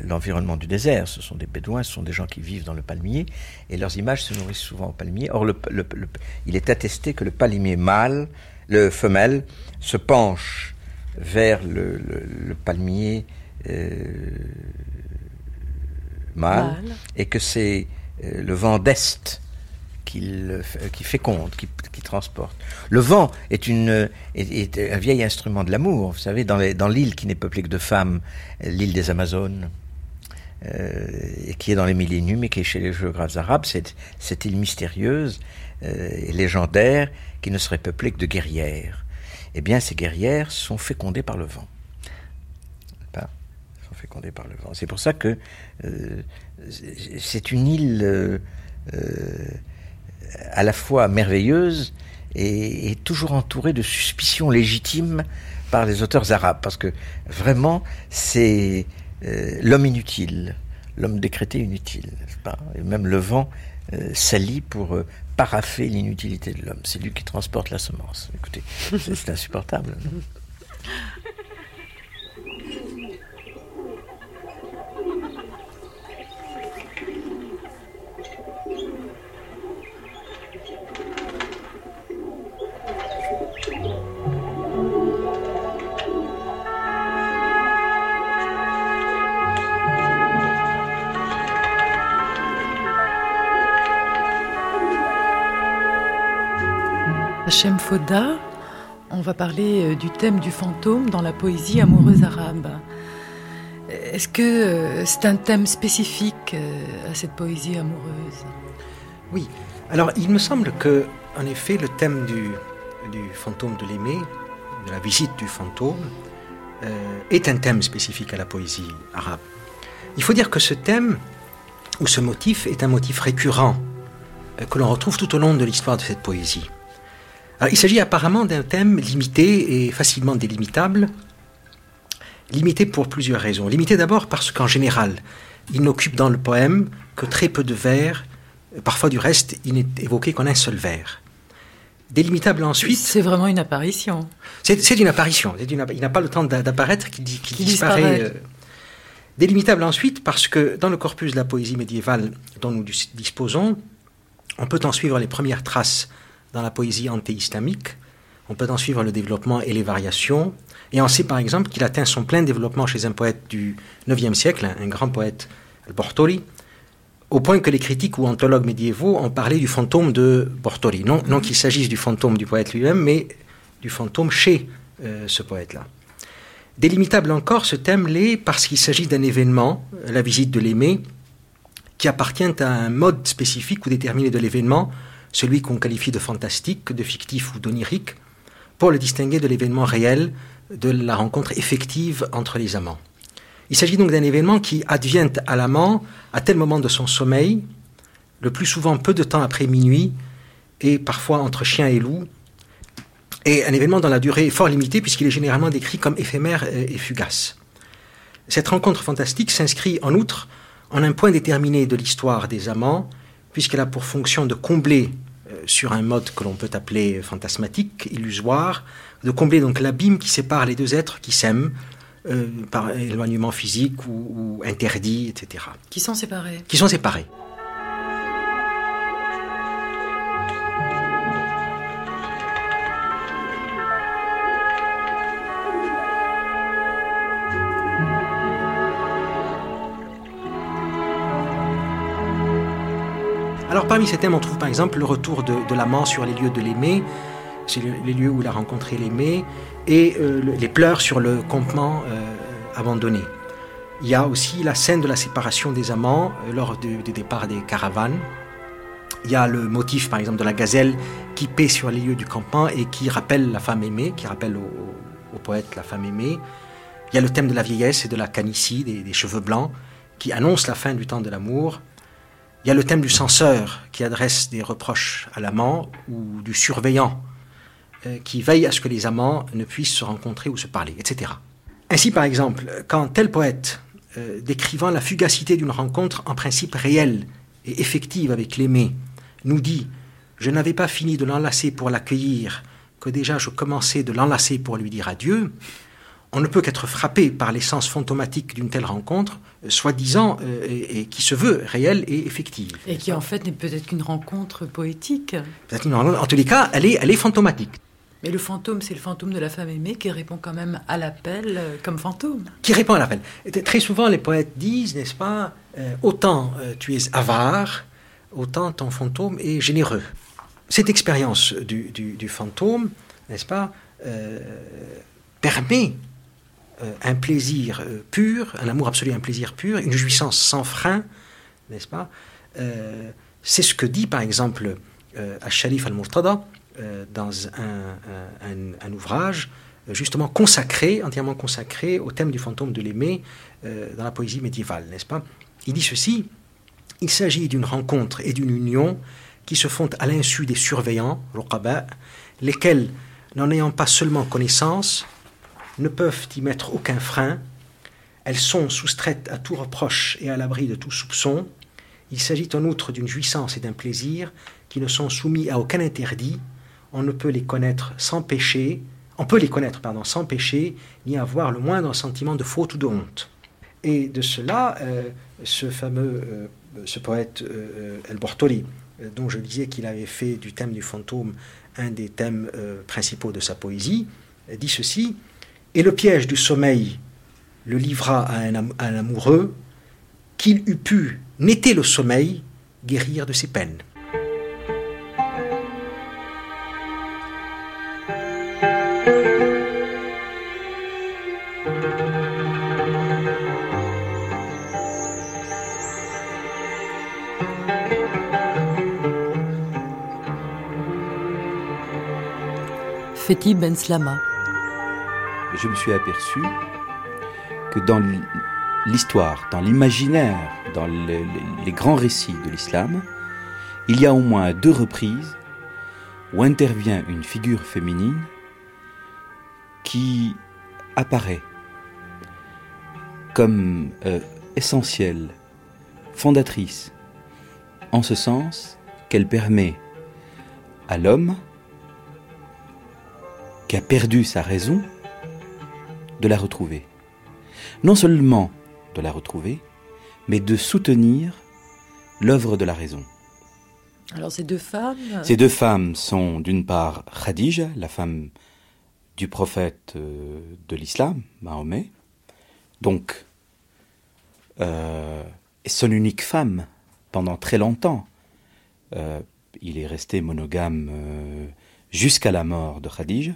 l'environnement du désert. Ce sont des bédouins, ce sont des gens qui vivent dans le palmier, et leurs images se nourrissent souvent au palmier. Or, il est attesté que le palmier mâle, le femelle, se penche vers le, palmier mâle, et que c'est le vent d'est qui féconde, qui, qui, transporte. Le vent est, une, est, un vieil instrument de l'amour. Vous savez, dans l'île qui n'est peuplée que de femmes, l'île des Amazones, euh, et qui est dans les milléniums et qui est chez les géographes arabes, cette, cette île mystérieuse euh, et légendaire qui ne serait peuplée que de guerrières. Eh bien, ces guerrières sont fécondées par le vent. Sont fécondées par le vent. C'est pour ça que euh, c'est une île à la fois merveilleuse et, toujours entourée de suspicions légitimes par les auteurs arabes, parce que vraiment c'est euh, l'homme inutile, l'homme décrété inutile, et même le vent euh, s'allie pour euh, paraffer l'inutilité de l'homme. C'est lui qui transporte la semence. Écoutez, c'est insupportable. *laughs* Hachem Foda, on va parler euh, du thème du fantôme dans la poésie amoureuse arabe. Est-ce que euh, c'est un thème spécifique euh, à cette poésie amoureuse? Oui. Alors, il me semble que, en effet, le thème du, fantôme de l'aimé, de la visite du fantôme, est un thème spécifique à la poésie arabe. Il faut dire que ce thème, ou ce motif, est un motif récurrent que l'on retrouve tout au long de l'histoire de cette poésie il s'agit apparemment d'un thème limité et facilement délimitable. Limité pour plusieurs raisons. Limité d'abord parce qu'en général, il n'occupe dans le poème que très peu de vers. Parfois, du reste, il n'est évoqué qu'en un seul vers. Délimitable ensuite. C'est vraiment une apparition. C'est une apparition. il n'a pas le temps d'apparaître qu'il disparaît. Euh. Délimitable ensuite parce que dans le corpus de la poésie médiévale dont nous disposons, on peut en suivre les premières traces dans la poésie anti-islamique. On peut en suivre le développement et les variations. Et on sait par exemple qu'il atteint son plein développement chez un poète du IXe siècle, un grand poète, Bortoli, au point que les critiques ou anthologues médiévaux ont parlé du fantôme de Bortoli. Non, non qu'il s'agisse du fantôme du poète lui-même, mais du fantôme chez euh, ce poète-là. Délimitable encore, ce thème l'est parce qu'il s'agit d'un événement, la visite de l'aimé, qui appartient à un mode spécifique ou déterminé de l'événement, celui qu'on qualifie de fantastique, de fictif ou d'onirique, pour le distinguer de l'événement réel, de la rencontre effective entre les amants. Il s'agit donc d'un événement qui advient à l'amant à tel moment de son sommeil, le plus souvent peu de temps après minuit, et parfois entre chien et loup, est un événement dans la durée fort limitée puisqu'il est généralement décrit comme éphémère et fugace. Cette rencontre fantastique s'inscrit en outre en un point déterminé de l'histoire des amants, puisqu'elle a pour fonction de combler sur un mode que l'on peut appeler fantasmatique, illusoire, de combler donc l'abîme qui sépare les deux êtres qui s'aiment euh, par éloignement physique ou, ou interdit, etc. Qui sont séparés. Qui sont séparés. Parmi ces thèmes, on trouve par exemple le retour de, l'amant sur les lieux de l'aimé, c'est les lieux où il a rencontré l'aimé, et euh, les pleurs sur le campement euh, abandonné. Il y a aussi la scène de la séparation des amants euh, lors du, départ des caravanes. Il y a le motif par exemple de la gazelle qui paie sur les lieux du campement et qui rappelle la femme aimée, qui rappelle au, poète la femme aimée. Il y a le thème de la vieillesse et de la canicie, des cheveux blancs, qui annonce la fin du temps de l'amour. Il y a le thème du censeur qui adresse des reproches à l'amant ou du surveillant euh, qui veille à ce que les amants ne puissent se rencontrer ou se parler, etc. Ainsi, par exemple, quand tel poète, euh, décrivant la fugacité d'une rencontre en principe réelle et effective avec l'aimé, nous dit Je n'avais pas fini de l'enlacer pour l'accueillir, que déjà je commençais de l'enlacer pour lui dire adieu, on ne peut qu'être frappé par l'essence fantomatique d'une telle rencontre, euh, soi-disant, euh, et, qui se veut réelle et effective. Et qui en fait n'est peut-être qu'une rencontre poétique. En tous les cas, elle est, elle est fantomatique. Mais le fantôme, c'est le fantôme de la femme aimée qui répond quand même à l'appel euh, comme fantôme. Qui répond à l'appel. Très souvent, les poètes disent, n'est-ce pas, autant tu es avare, autant ton fantôme est généreux. Cette expérience du, du fantôme, n'est-ce pas, permet un plaisir euh, pur, un amour absolu, un plaisir pur, une jouissance sans frein, n'est-ce pas euh, C'est ce que dit par exemple Al-Sharif al-Murtada dans un, ouvrage justement consacré, entièrement consacré au thème du fantôme de l'aimé dans la poésie médiévale, n'est-ce pas. Il dit ceci, il s'agit d'une rencontre et d'une union qui se font à l'insu des surveillants, lesquels, n'en ayant pas seulement connaissance, ne peuvent y mettre aucun frein. Elles sont soustraites à tout reproche et à l'abri de tout soupçon. Il s'agit en outre d'une jouissance et d'un plaisir qui ne sont soumis à aucun interdit. On ne peut les connaître sans péché, on peut les connaître pardon, sans péché, ni avoir le moindre sentiment de faute ou de honte. Et de cela, euh, ce fameux euh, ce poète euh, El Bortoli, dont je disais qu'il avait fait du thème du fantôme un des thèmes principaux de sa poésie, dit ceci et le piège du sommeil le livra à un, amoureux, qu'il eût pu, n'était le sommeil, guérir de ses peines. Feti Ben Slama je me suis aperçu que dans l'histoire, dans l'imaginaire, dans les grands récits de l'islam, il y a au moins deux reprises où intervient une figure féminine qui apparaît comme euh, essentielle, fondatrice, en ce sens qu'elle permet à l'homme qui a perdu sa raison de la retrouver. Non seulement de la retrouver, mais de soutenir l'œuvre de la raison. Alors ces deux femmes Ces deux femmes sont d'une part Khadija, la femme du prophète euh, de l'islam, Mahomet, donc euh, son unique femme pendant très longtemps. Euh, il est resté monogame jusqu'à la mort de Khadija.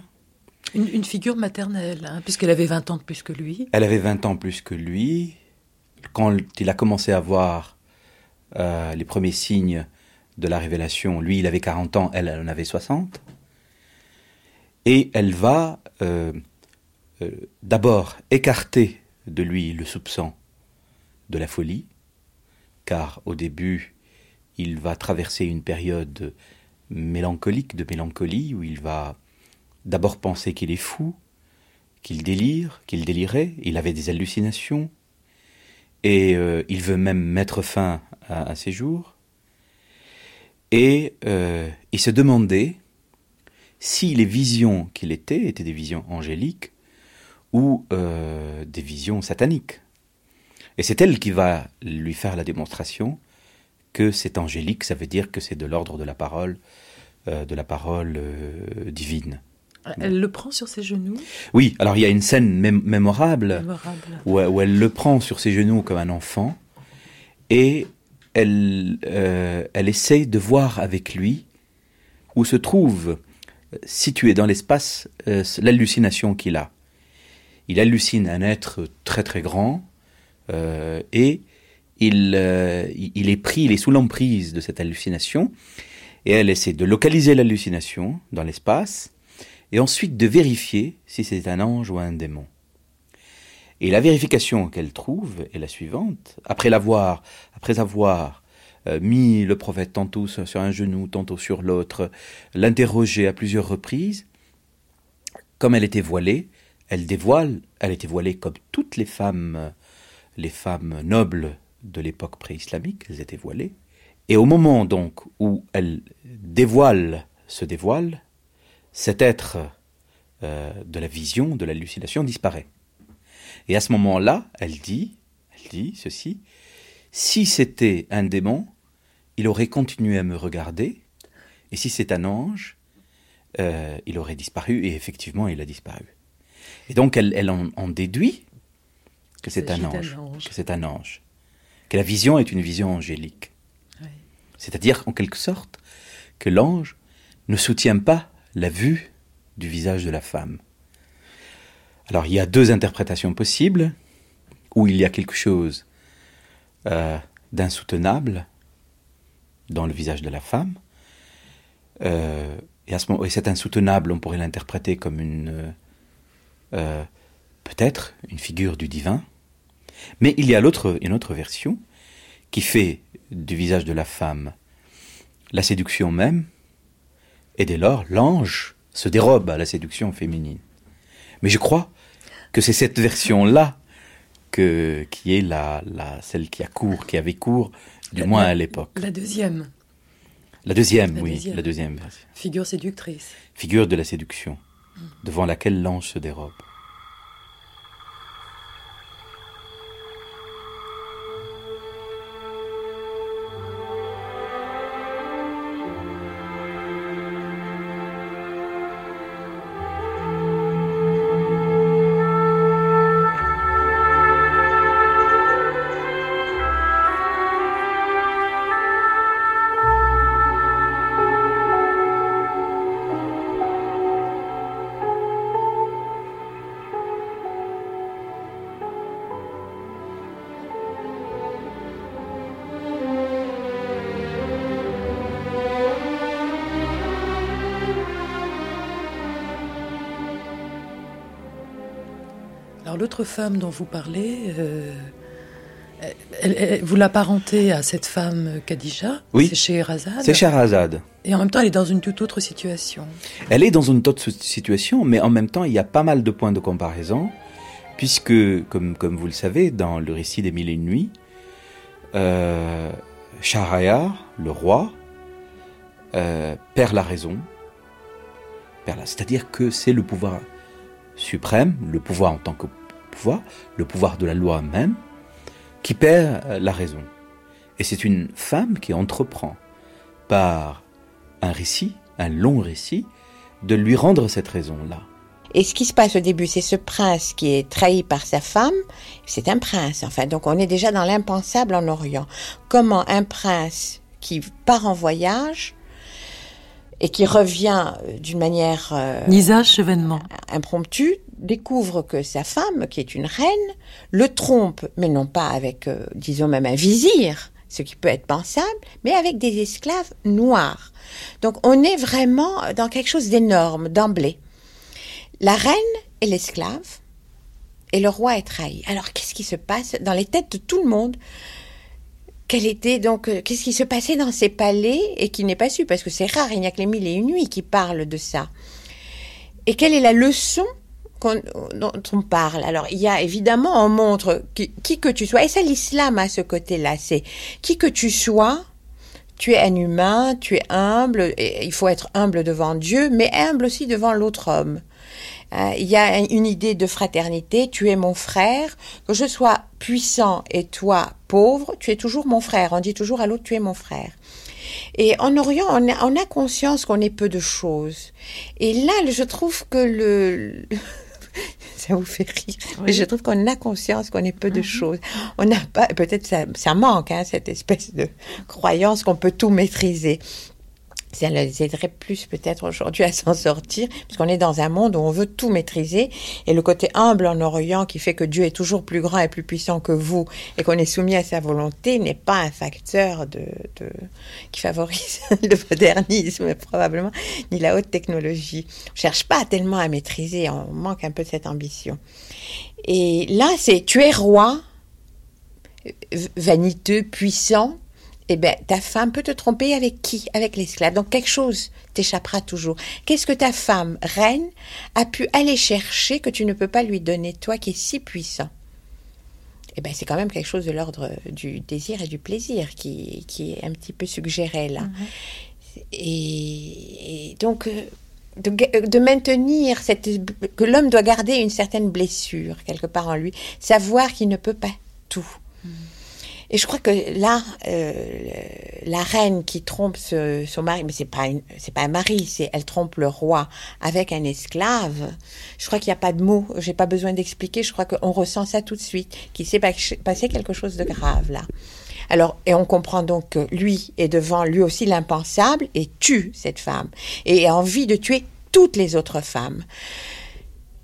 Une, figure maternelle, hein, puisqu'elle avait 20 ans de plus que lui. Elle avait 20 ans plus que lui. Quand il a commencé à voir euh, les premiers signes de la révélation, lui, il avait 40 ans, elle, en avait 60. Et elle va euh, euh, d'abord écarter de lui le soupçon de la folie, car au début, il va traverser une période mélancolique, de mélancolie, où il va d'abord penser qu'il est fou, qu'il délire, qu'il délirait, il avait des hallucinations, et euh, il veut même mettre fin à, ses jours. Et euh, il se demandait si les visions qu'il était étaient des visions angéliques ou euh, des visions sataniques. Et c'est elle qui va lui faire la démonstration que c'est angélique, ça veut dire que c'est de l'ordre de la parole, de la parole divine. Elle le prend sur ses genoux Oui, alors il y a une scène mémorable, Où, elle le prend sur ses genoux comme un enfant. Et elle, euh, elle essaye de voir avec lui où se trouve située dans l'espace euh, l'hallucination qu'il a. Il hallucine un être très très grand euh, et il, il est pris, il est sous l'emprise de cette hallucination. Et elle essaie de localiser l'hallucination dans l'espace et ensuite de vérifier si c'est un ange ou un démon. Et la vérification qu'elle trouve est la suivante. Après l'avoir, après avoir euh, mis le prophète tantôt sur un genou, tantôt sur l'autre, l'interroger à plusieurs reprises, comme elle était voilée, elle dévoile, elle était voilée comme toutes les femmes, les femmes nobles de l'époque pré-islamique, elles étaient voilées. Et au moment donc où elle dévoile, se dévoile, cet être euh, de la vision, de l'hallucination disparaît. Et à ce moment-là, elle dit, elle dit ceci, si c'était un démon, il aurait continué à me regarder, et si c'est un ange, euh, il aurait disparu, et effectivement, il a disparu. Et donc, elle, en, déduit que c'est un ange, que c'est un ange, que la vision est une vision angélique. C'est-à-dire, en quelque sorte, que l'ange ne soutient pas la vue du visage de la femme. Alors il y a deux interprétations possibles, où il y a quelque chose euh, d'insoutenable dans le visage de la femme, euh, et, à cet insoutenable, on pourrait l'interpréter comme euh, peut-être une figure du divin, mais il y a l'autre, une autre version qui fait du visage de la femme la séduction même, et dès lors, l'ange se dérobe à la séduction féminine. Mais je crois que c'est cette version-là que, qui est la, la, celle qui a cours, qui avait cours, du moins à l'époque. La deuxième. La deuxième, oui, la deuxième version. Figure séductrice. Figure de la séduction, devant laquelle l'ange se dérobe. Femme dont vous parlez, euh, vous l'apparentez à cette femme Khadija Oui. C'est Scheherazade C'est Scheherazade. Et en même temps, elle est dans une toute autre situation. Elle est dans une toute autre situation, mais en même temps, il y a pas mal de points de comparaison, puisque, comme, comme vous le savez, dans le récit des Mille et Une Nuits, euh, le roi, euh, perd la raison. C'est-à-dire que c'est le pouvoir suprême, le pouvoir en tant que pouvoir, le pouvoir de la loi même, qui perd euh, la raison. Et c'est une femme qui entreprend, par un récit, un long récit, de lui rendre cette raison-là. Et ce qui se passe au début, c'est ce prince qui est trahi par sa femme. C'est un prince, enfin. Donc on est déjà dans l'impensable en Orient. Comment un prince qui part en voyage et qui revient euh, d'une manière... Euh, chevènement. Impromptue, découvre que sa femme, qui est une reine, le trompe, mais non pas avec, euh, disons même un vizir, ce qui peut être pensable, mais avec des esclaves noirs. Donc on est vraiment dans quelque chose d'énorme d'emblée. La reine est l'esclave et le roi est trahi. Alors qu'est-ce qui se passe dans les têtes de tout le monde? Quel était donc euh, qu'est-ce qui se passait dans ces palais et qui n'est pas su? Parce que c'est rare, il n'y a que les mille et une nuits qui parlent de ça. Et quelle est la leçon dont on parle. Alors, il y a évidemment, on montre qui, que tu sois, et c'est l'islam à ce côté-là, c'est qui que tu sois, tu es un humain, tu es humble, il faut être humble devant Dieu, mais humble aussi devant l'autre homme. Euh, il y a une idée de fraternité, tu es mon frère, que je sois puissant et toi pauvre, tu es toujours mon frère. On dit toujours à l'autre, tu es mon frère. Et en Orient, on a, on a conscience qu'on est peu de choses. Et là, je trouve que le, *laughs* ça vous fait rire. Mais je trouve qu'on a conscience qu'on est peu de mhm. choses. On n'a pas, peut-être ça, ça manque, hein, cette espèce de croyance qu'on peut tout maîtriser ça les aiderait plus peut-être aujourd'hui à s'en sortir, puisqu'on est dans un monde où on veut tout maîtriser, et le côté humble en Orient qui fait que Dieu est toujours plus grand et plus puissant que vous, et qu'on est soumis à sa volonté, n'est pas un facteur de, de, qui favorise *laughs* le modernisme probablement, ni la haute technologie. On cherche pas tellement à maîtriser, on manque un peu de cette ambition. Et là, c'est tu es roi, vaniteux, puissant, eh bien, ta femme peut te tromper avec qui? Avec l'esclave. Donc quelque chose t'échappera toujours. Qu'est-ce que ta femme, reine, a pu aller chercher que tu ne peux pas lui donner, toi qui es si puissant? Eh bien, c'est quand même quelque chose de l'ordre du désir et du plaisir qui, qui est un petit peu suggéré là. Mhm. et, donc, euh, de, maintenir cette, que l'homme doit garder une certaine blessure quelque part en lui, savoir qu'il ne peut pas tout. Et je crois que là, euh, la reine qui trompe son mari, mais c'est pas c'est pas un mari, c'est elle trompe le roi avec un esclave. Je crois qu'il n'y a pas de mots, j'ai pas besoin d'expliquer. Je crois qu'on ressent ça tout de suite, qu'il s'est passé quelque chose de grave là. Alors, et on comprend donc que lui est devant lui aussi l'impensable et tue cette femme et a envie de tuer toutes les autres femmes.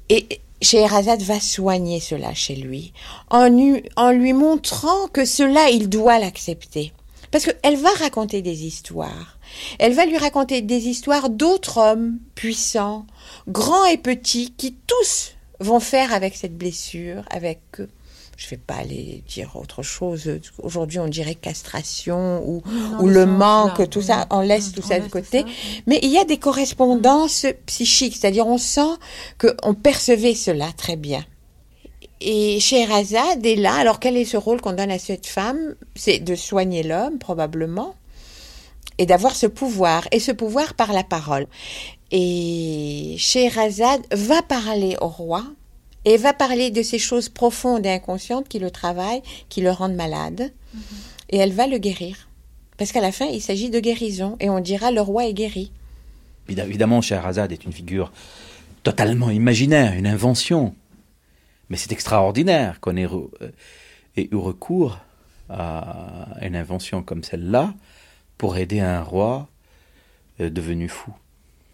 Et Scheherazade va soigner cela chez lui, en, en lui montrant que cela, il doit l'accepter. Parce qu'elle va raconter des histoires. Elle va lui raconter des histoires d'autres hommes puissants, grands et petits, qui tous vont faire avec cette blessure, avec je ne vais pas aller dire autre chose. Aujourd'hui, on dirait castration ou, ou le manque, tout ça, on laisse tout ça de côté. Mais il y a des correspondances psychiques, c'est-à-dire on sent qu'on percevait cela très bien. Et Scheherazade est là. Alors quel est ce rôle qu'on donne à cette femme? C'est de soigner l'homme, probablement, et d'avoir ce pouvoir, et ce pouvoir par la parole. Et Scheherazade va parler au roi et va parler de ces choses profondes et inconscientes qui le travaillent, qui le rendent malade, mhm. et elle va le guérir. Parce qu'à la fin, il s'agit de guérison, et on dira le roi est guéri. Évidemment, Scheherazade est une figure totalement imaginaire, une invention. Mais c'est extraordinaire qu'on ait, euh, eu recours à une invention comme celle-là pour aider un roi euh, devenu fou.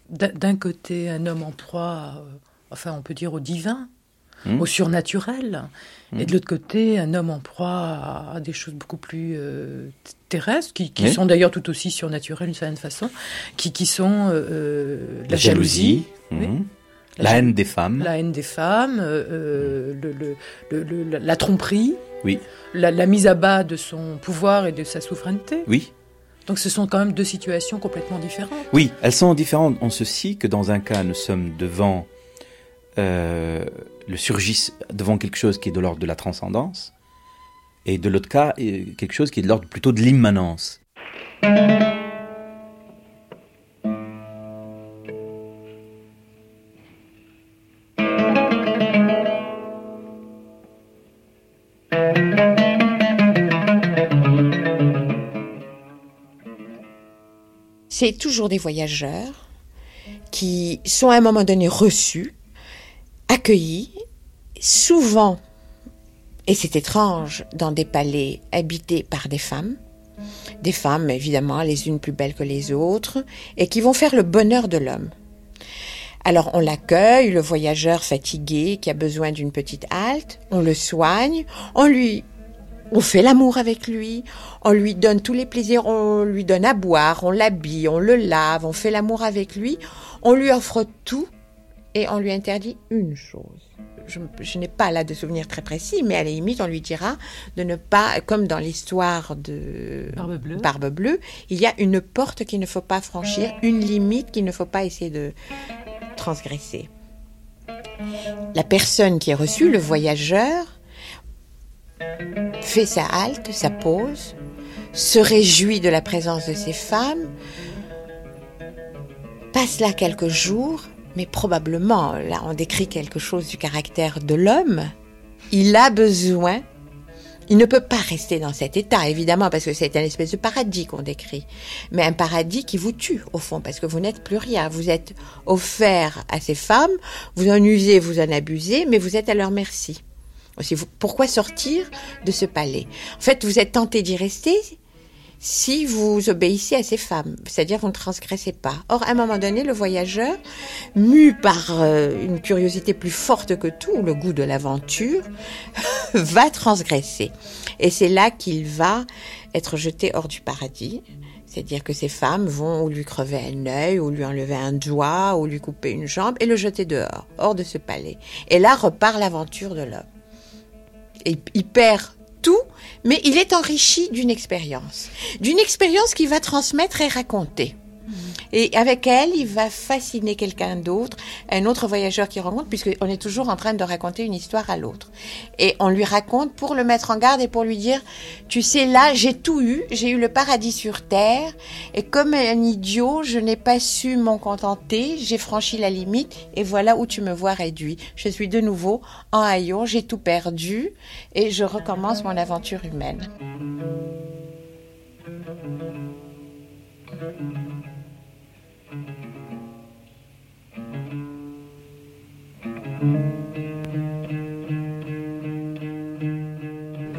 D'un côté, un homme en proie, euh, enfin on peut dire au divin, Hmm. au surnaturel. Et hmm. de l'autre côté, un homme en proie à, des choses beaucoup plus euh, terrestres, qui, sont d'ailleurs tout aussi surnaturelles d'une certaine façon, qui, qui sont euh, euh, la, jalousie, hmm. la, haine des femmes, la haine des femmes, le, la tromperie, oui. la, mise à bas de son pouvoir et de sa souveraineté. Oui. Donc ce sont quand même deux situations complètement différentes. Oui, elles sont différentes en ceci que dans un cas, nous sommes devant euh, le surgissent devant quelque chose qui est de l'ordre de la transcendance, et de l'autre cas, quelque chose qui est de l'ordre plutôt de l'immanence. C'est toujours des voyageurs qui sont à un moment donné reçus accueillis, souvent, et c'est étrange, dans des palais habités par des femmes, des femmes évidemment les unes plus belles que les autres, et qui vont faire le bonheur de l'homme. Alors on l'accueille, le voyageur fatigué qui a besoin d'une petite halte, on le soigne, on lui on fait l'amour avec lui, on lui donne tous les plaisirs, on lui donne à boire, on l'habille, on le lave, on fait l'amour avec lui, on lui offre tout et on lui interdit une chose. Je, n'ai pas là de souvenirs très précis, mais à la limite, on lui dira de ne pas, comme dans l'histoire de Barbe Bleue. il y a une porte qu'il ne faut pas franchir, une limite qu'il ne faut pas essayer de transgresser. La personne qui est reçue, le voyageur, fait sa halte, sa pause, se réjouit de la présence de ces femmes, passe là quelques jours, mais probablement, là on décrit quelque chose du caractère de l'homme, il a besoin il ne peut pas rester dans cet état, évidemment, parce que c'est un espèce de paradis qu'on décrit. Mais un paradis qui vous tue, au fond, parce que vous n'êtes plus rien. Vous êtes offert à ces femmes, vous en usez, vous en abusez, mais vous êtes à leur merci. Pourquoi sortir de ce palais? En fait, vous êtes tenté d'y rester si vous obéissez à ces femmes, c'est-à-dire vous ne transgressez pas. Or, à un moment donné, le voyageur, mu par euh, une curiosité plus forte que tout, le goût de l'aventure, *laughs* va transgresser. Et c'est là qu'il va être jeté hors du paradis. C'est-à-dire que ces femmes vont ou lui crever un œil, ou lui enlever un doigt, ou lui couper une jambe, et le jeter dehors, hors de ce palais. Et là repart l'aventure de l'homme. Et il perd tout, mais il est enrichi d'une expérience, d'une expérience qu'il va transmettre et raconter. Et avec elle, il va fasciner quelqu'un d'autre, un autre voyageur qui rencontre, puisqu'on est toujours en train de raconter une histoire à l'autre. Et on lui raconte pour le mettre en garde et pour lui dire, tu sais, là, j'ai tout eu, j'ai eu le paradis sur terre, et comme un idiot, je n'ai pas su m'en contenter, j'ai franchi la limite, et voilà où tu me vois réduit. Je suis de nouveau en haillon, j'ai tout perdu, et je recommence mon aventure humaine.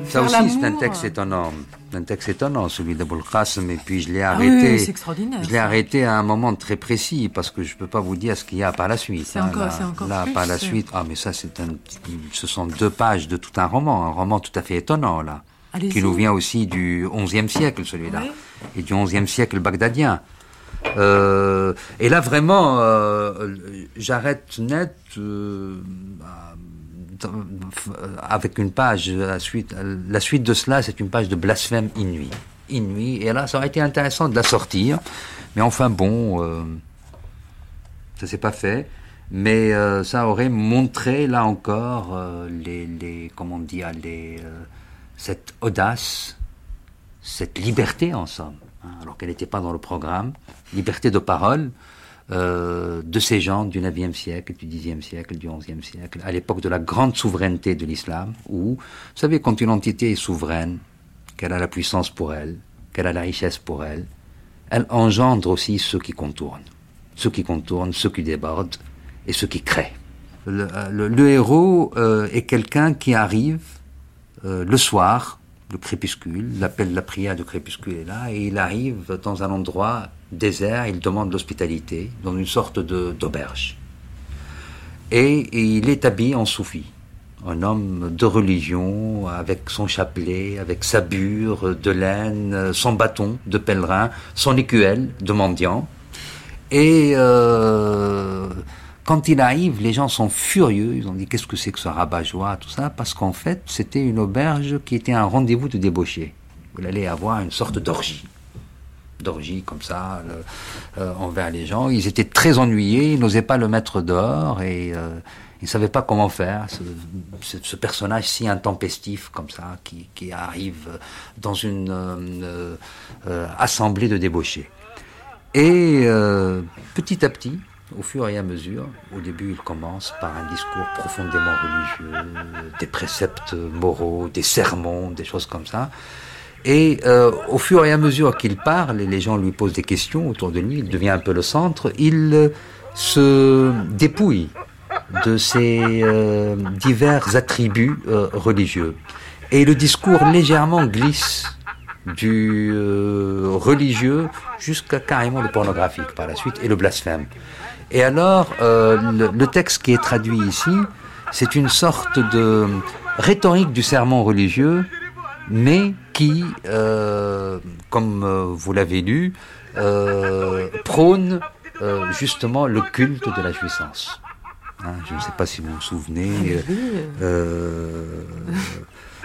Ça aussi, c'est un texte étonnant. Un texte étonnant, celui d'Aboul Qasim, et puis je l'ai arrêté. Ah extraordinaire. Je l'ai arrêté à un moment très précis, parce que je ne peux pas vous dire ce qu'il y a par la suite. C'est encore, là, encore là, plus, par la suite. Ah, mais ça, c'est un, ce sont deux pages de tout un roman, un roman tout à fait étonnant, là. Qui nous vient aussi du XIe siècle, celui-là. Et du XIe siècle bagdadien. Euh, et là, vraiment, euh, j'arrête net euh, avec une page. La suite, la suite de cela, c'est une page de blasphème inouï. Inouï. Et là, ça aurait été intéressant de la sortir. Mais enfin, bon, euh, ça s'est pas fait. Mais euh, ça aurait montré, là encore, euh, les, les, comment dire, les, cette audace, cette liberté, en somme. Hein, alors qu'elle n'était pas dans le programme. Liberté de parole. Euh, de ces gens du 9e siècle, du 10e siècle, du 11e siècle, à l'époque de la grande souveraineté de l'islam, où, vous savez, quand une entité est souveraine, qu'elle a la puissance pour elle, qu'elle a la richesse pour elle, elle engendre aussi ceux qui contournent. Ceux qui contournent, ceux qui débordent et ceux qui créent. Le, le héros euh, est quelqu'un qui arrive euh, le soir, le crépuscule, l'appel de la prière de crépuscule est là, et il arrive dans un endroit désert, il demande l'hospitalité dans une sorte d'auberge. Et, et, il est habillé en soufi, un homme de religion, avec son chapelet, avec sa bure de laine, son bâton de pèlerin, son écuelle de mendiant. Et euh, quand il arrive, les gens sont furieux, ils ont dit qu'est-ce que c'est que ce rabat-joie, tout ça, parce qu'en fait, c'était une auberge qui était un rendez-vous de débauchés. Vous allez avoir une sorte d'orgie d'orgie comme ça euh, envers les gens. Ils étaient très ennuyés, ils n'osaient pas le mettre dehors et euh, ils ne savaient pas comment faire. Ce, personnage si intempestif comme ça qui, qui arrive dans une euh, assemblée de débauchés. Et petit à petit, au fur et à mesure, au début il commence par un discours profondément religieux, des préceptes moraux, des sermons, des choses comme ça. Et euh, au fur et à mesure qu'il parle, et les gens lui posent des questions autour de lui, il devient un peu le centre, il euh, se dépouille de ses euh, divers attributs religieux. Et le discours légèrement glisse du religieux jusqu'à carrément le pornographique par la suite et le blasphème. Et alors, euh, le, le, texte qui est traduit ici, c'est une sorte de rhétorique du sermon religieux mais qui, euh, comme euh, vous l'avez lu, euh, prône justement le culte de la jouissance. Hein, je ne sais pas si vous vous souvenez.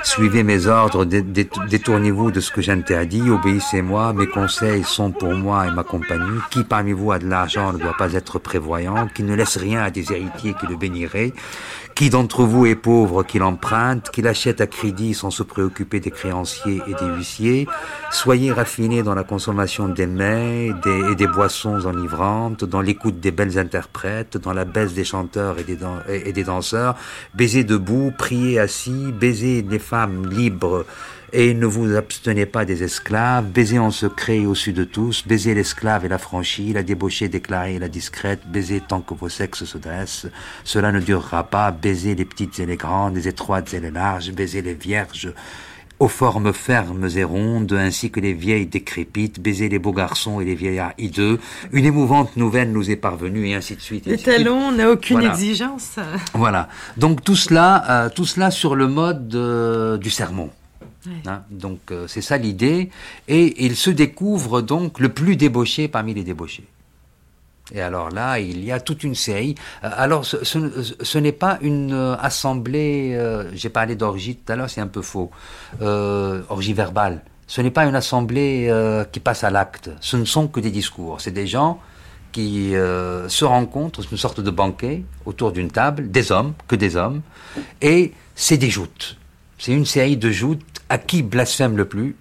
Suivez mes ordres, détournez-vous de ce que j'interdis, obéissez-moi, mes conseils sont pour moi et ma compagnie. Qui parmi vous a de l'argent ne doit pas être prévoyant, qui ne laisse rien à des héritiers qui le béniraient, qui d'entre vous est pauvre qu'il emprunte, qu'il achète à crédit sans se préoccuper des créanciers et des huissiers? Soyez raffinés dans la consommation des mets et des boissons enivrantes, dans l'écoute des belles interprètes, dans la baisse des chanteurs et des, des danseurs. Baisez debout, priez assis, baisez les femmes libres et ne vous abstenez pas des esclaves, baisez en secret au-dessus de tous, baisez l'esclave et la franchie, la débauchée déclarée et la discrète, baisez tant que vos sexes se dressent, cela ne durera pas, baisez les petites et les grandes, les étroites et les larges, baisez les vierges, aux formes fermes et rondes, ainsi que les vieilles décrépites, baiser les beaux garçons et les vieillards hideux. Une émouvante nouvelle nous est parvenue, et ainsi de suite. Le talon n'a aucune exigence. Voilà. Donc tout cela, euh, tout cela sur le mode euh, du sermon. Hein, donc euh, c'est ça l'idée. Et il se découvre donc le plus débauché parmi les débauchés. Et alors là, il y a toute une série. Euh, alors, ce, n'est pas une euh, assemblée. J'ai parlé d'orgie tout à l'heure, c'est un peu faux. orgie verbale. Ce n'est pas une assemblée qui passe à l'acte. Ce ne sont que des discours. C'est des gens qui se rencontrent, une sorte de banquet autour d'une table, des hommes, que des hommes, et c'est des joutes. C'est une série de joutes à qui blasphème le plus,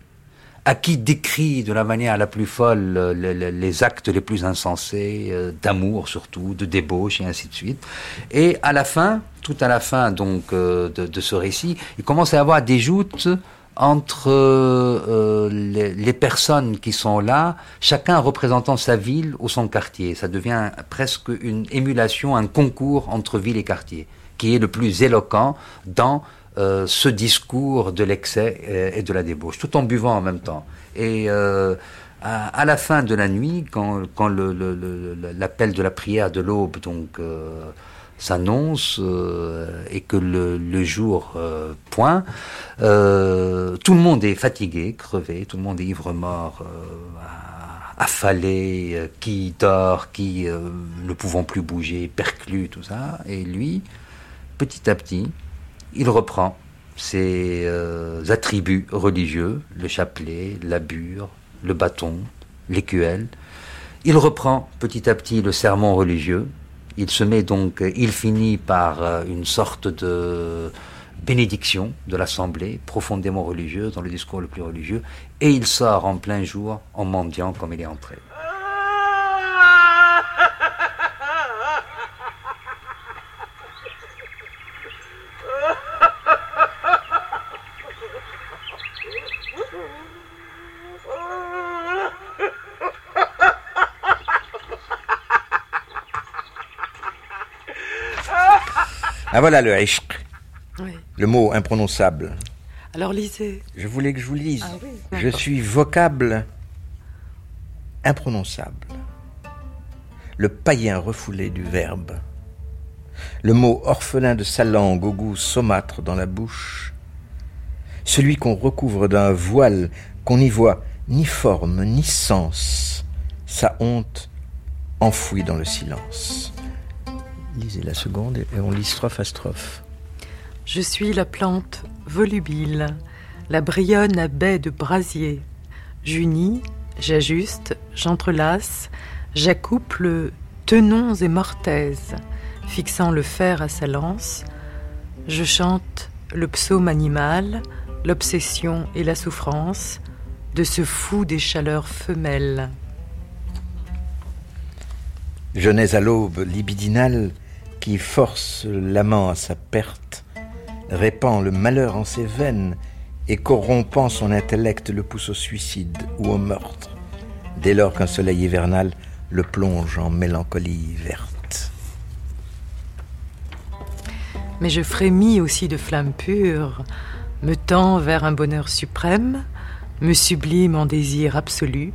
à qui décrit de la manière la plus folle euh, les, actes les plus insensés, euh, d'amour surtout, de débauche et ainsi de suite? Et à la fin, tout à la fin donc euh, de, ce récit, il commence à avoir des joutes entre les, personnes qui sont là, chacun représentant sa ville ou son quartier. Ça devient presque une émulation, un concours entre ville et quartier, qui est le plus éloquent dans euh, ce discours de l'excès euh, et de la débauche, tout en buvant en même temps. Et euh, à, la fin de la nuit, quand, l'appel de la prière de l'aube donc s'annonce et que le, jour point, tout le monde est fatigué, crevé, tout le monde est ivre-mort affalé, qui dort, qui ne pouvant plus bouger, perclus, tout ça. Et lui, petit à petit, il reprend ses euh, attributs religieux, le chapelet, la bure, le bâton, l'écuelle. Il reprend petit à petit le sermon religieux. Il se met donc, il finit par euh, une sorte de bénédiction de l'assemblée, profondément religieuse, dans le discours le plus religieux, et il sort en plein jour en mendiant comme il est entré. Ah voilà le ishq. Le mot imprononçable. Alors lisez. Je voulais que je vous lise. Ah je suis vocable imprononçable. Le païen refoulé du verbe. Le mot orphelin de sa langue au goût saumâtre dans la bouche. Celui qu'on recouvre d'un voile qu'on n'y voit ni forme ni sens. Sa honte enfouie dans le silence lisez la seconde et on lit strophe à strophe. Je suis la plante volubile, la brionne à baie de brasier. J'unis, j'ajuste, j'entrelace, j'accouple tenons et mortaises, fixant le fer à sa lance. Je chante le psaume animal, l'obsession et la souffrance de ce fou des chaleurs femelles. Je nais à l'aube libidinale qui force l'amant à sa perte, répand le malheur en ses veines et corrompant son intellect le pousse au suicide ou au meurtre, dès lors qu'un soleil hivernal le plonge en mélancolie verte. Mais je frémis aussi de flammes pures, me tends vers un bonheur suprême, me sublime en désir absolu,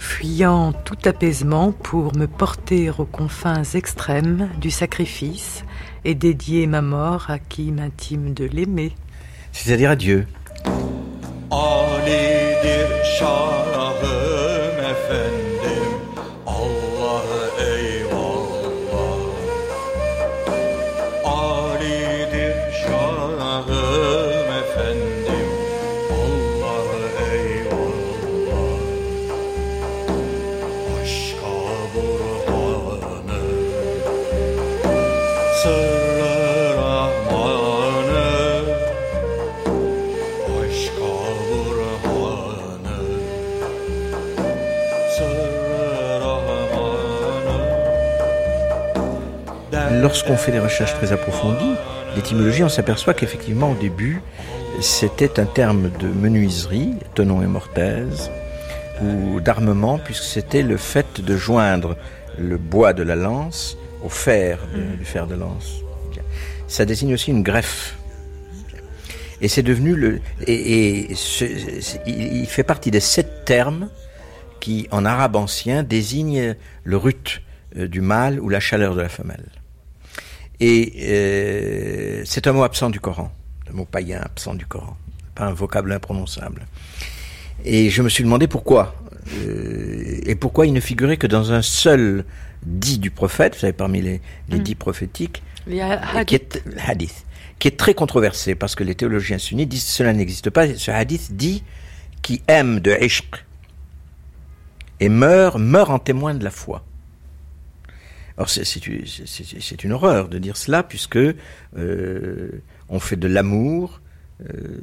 fuyant tout apaisement pour me porter aux confins extrêmes du sacrifice et dédier ma mort à qui m'intime de l'aimer. C'est-à-dire à Dieu. Lorsqu'on fait des recherches très approfondies, l'étymologie, on s'aperçoit qu'effectivement, au début, c'était un terme de menuiserie, tenon et mortaise, ou d'armement, puisque c'était le fait de joindre le bois de la lance au fer, mm. du fer de lance. Ça désigne aussi une greffe. Et c'est devenu le. Et, il fait partie des sept termes qui, en arabe ancien, désignent le rut euh, du mâle ou la chaleur de la femelle. Et euh, c'est un mot absent du Coran, un mot païen absent du Coran, pas un vocable imprononçable. Et je me suis demandé pourquoi. Euh, et pourquoi il ne figurait que dans un seul dit du prophète, vous savez, parmi les, les mm. dits prophétiques, qui est, hadith, qui est très controversé, parce que les théologiens sunnites disent que cela n'existe pas. Ce hadith dit qui aime de ishq et meurt, meurt en témoin de la foi. Alors c'est une horreur de dire cela, puisque euh, on fait de l'amour euh,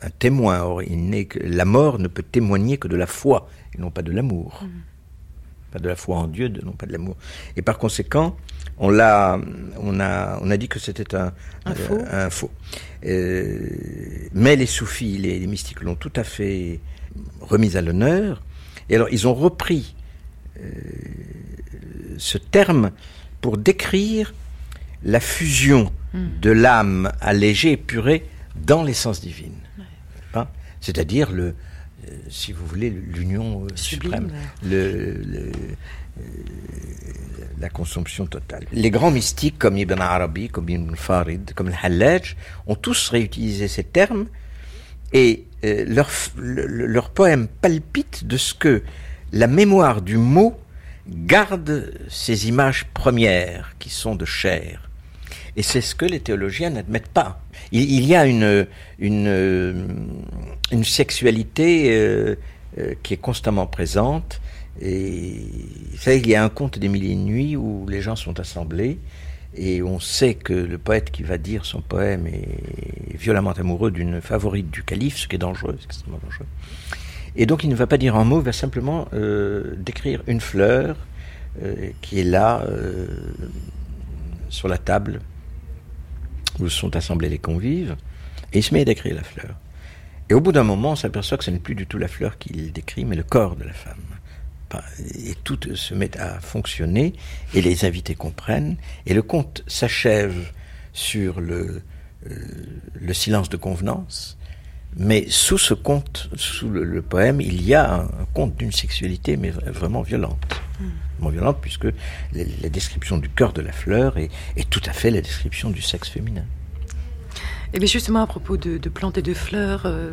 un témoin. Or, il que, la mort ne peut témoigner que de la foi, et non pas de l'amour. Mm. Pas de la foi en Dieu, non pas de l'amour. Et par conséquent, on l'a, on a, on a dit que c'était un, un, faux. Euh, mais les soufis, les, les mystiques l'ont tout à fait remis à l'honneur. Et alors, ils ont repris ce terme pour décrire la fusion hmm. de l'âme allégée, épurée, dans l'essence divine. Hein C'est-à-dire le, euh, si vous voulez, l'union euh, suprême, le, euh, la consomption totale. Les grands mystiques comme Ibn Arabi, comme Ibn Farid, comme le Hallaj, ont tous réutilisé ces termes et leur, leur poème palpite de ce que la mémoire du mot garde ces images premières qui sont de chair. Et c'est ce que les théologiens n'admettent pas. Il, y a une, une, sexualité euh, euh, qui est constamment présente. Et vous savez, il y a un conte des milliers de nuits où les gens sont assemblés et on sait que le poète qui va dire son poème est violemment amoureux d'une favorite du calife, ce qui est dangereux, extrêmement dangereux. Et donc il ne va pas dire un mot, il va simplement euh, décrire une fleur euh, qui est là euh, sur la table où sont assemblés les convives, et il se met à décrire la fleur. Et au bout d'un moment, on s'aperçoit que ce n'est plus du tout la fleur qu'il décrit, mais le corps de la femme. Et tout se met à fonctionner, et les invités comprennent, et le conte s'achève sur le, le silence de convenance, mais sous ce conte, sous le, poème, il y a un, conte d'une sexualité, mais vraiment violente. Hmm. Vraiment violente, puisque la, description du cœur de la fleur est, tout à fait la description du sexe féminin. Et bien justement, à propos de, plantes et de fleurs, euh,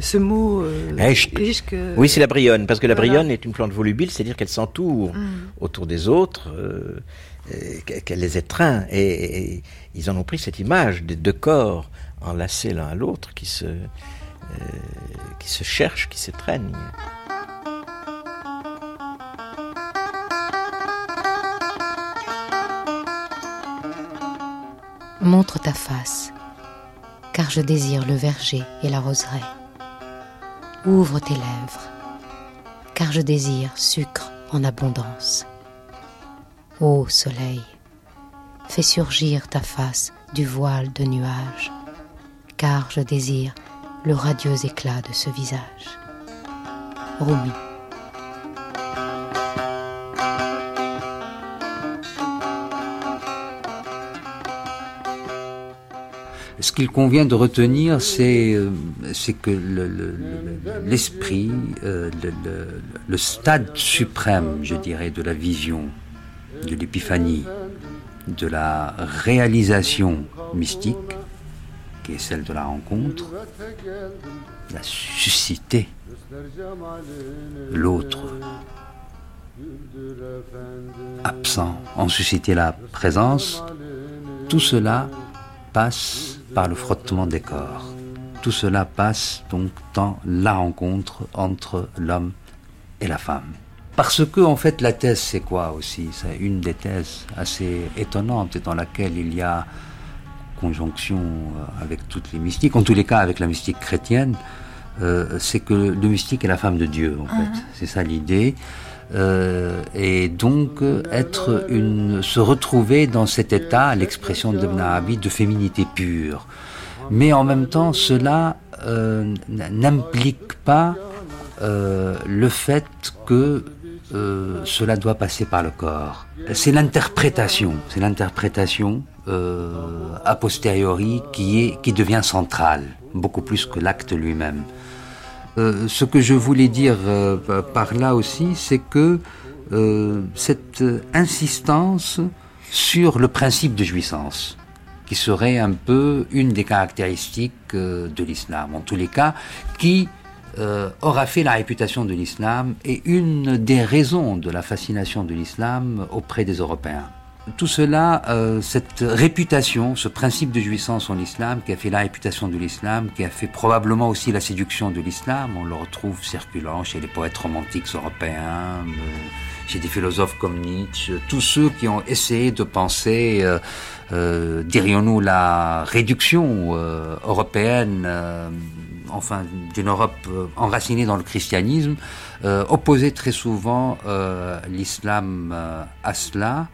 ce mot... Euh, oui, c'est la brionne, parce que la brionne est une plante volubile, c'est-à-dire qu'elle s'entoure hmm. autour des autres, euh, qu'elle les étreint. Et, et, ils en ont pris cette image des deux corps enlacés l'un à l'autre, qui se, euh, qui se cherchent, qui s'étreignent. Montre ta face, car je désire le verger et la roseraie. Ouvre tes lèvres, car je désire sucre en abondance. Ô soleil, fais surgir ta face du voile de nuages je désire le radieux éclat de ce visage. Rumi. Ce qu'il convient de retenir, c'est euh, que l'esprit, euh, le, stade suprême, je dirais, de la vision, de l'épiphanie, de la réalisation mystique, qui est celle de la rencontre, la susciter l'autre absent, en susciter la présence, tout cela passe par le frottement des corps. Tout cela passe donc dans la rencontre entre l'homme et la femme. Parce que, en fait, la thèse, c'est quoi aussi? C'est une des thèses assez étonnantes dans laquelle il y a conjonction euh, avec toutes les mystiques, en tous les cas avec la mystique chrétienne, c'est que le mystique est la femme de Dieu, en fait. C'est ça l'idée. et donc être une, se retrouver dans cet état, l'expression de Ibn de féminité pure. Mais en même temps, cela n'implique pas le fait que euh, cela doit passer par le corps. C'est l'interprétation, c'est l'interprétation euh, a posteriori qui, est, qui devient centrale, beaucoup plus que l'acte lui-même. Euh, ce que je voulais dire par là aussi, c'est que cette insistance sur le principe de jouissance, qui serait un peu une des caractéristiques de l'islam, en tous les cas, qui euh, aura fait la réputation de l'islam et une des raisons de la fascination de l'islam auprès des Européens. Tout cela, euh, cette réputation, ce principe de jouissance en islam qui a fait la réputation de l'islam, qui a fait probablement aussi la séduction de l'islam, on le retrouve circulant chez les poètes romantiques européens, euh, chez des philosophes comme Nietzsche, tous ceux qui ont essayé de penser, dirions-nous, la réduction européenne enfin d'une Europe euh, enracinée dans le christianisme, euh, opposait très souvent euh, l'islam à cela.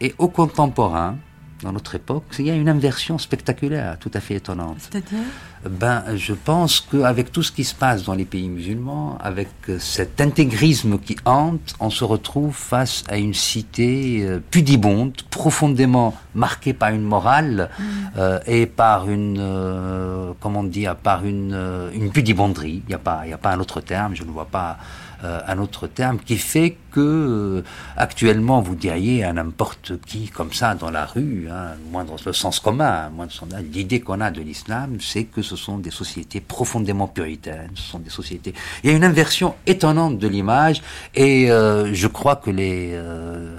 Et au contemporain, dans notre époque, il y a une inversion spectaculaire, tout à fait étonnante. C'est-à-dire Ben, je pense qu'avec tout ce qui se passe dans les pays musulmans, avec cet intégrisme qui hante, on se retrouve face à une cité euh, pudibonde, profondément marquée par une morale mm. euh, et par une, euh, comment dire, par une, une pudibonderie. Il n'y a pas, a pas un autre terme. Je ne vois pas euh, un autre terme, qui fait que euh, actuellement vous diriez à n'importe qui comme ça dans la rue, hein, moins dans le sens commun, moins l'idée qu'on a de l'islam, c'est que ce sont des sociétés profondément puritaines, ce sont des sociétés. Il y a une inversion étonnante de l'image et euh, je crois que les euh,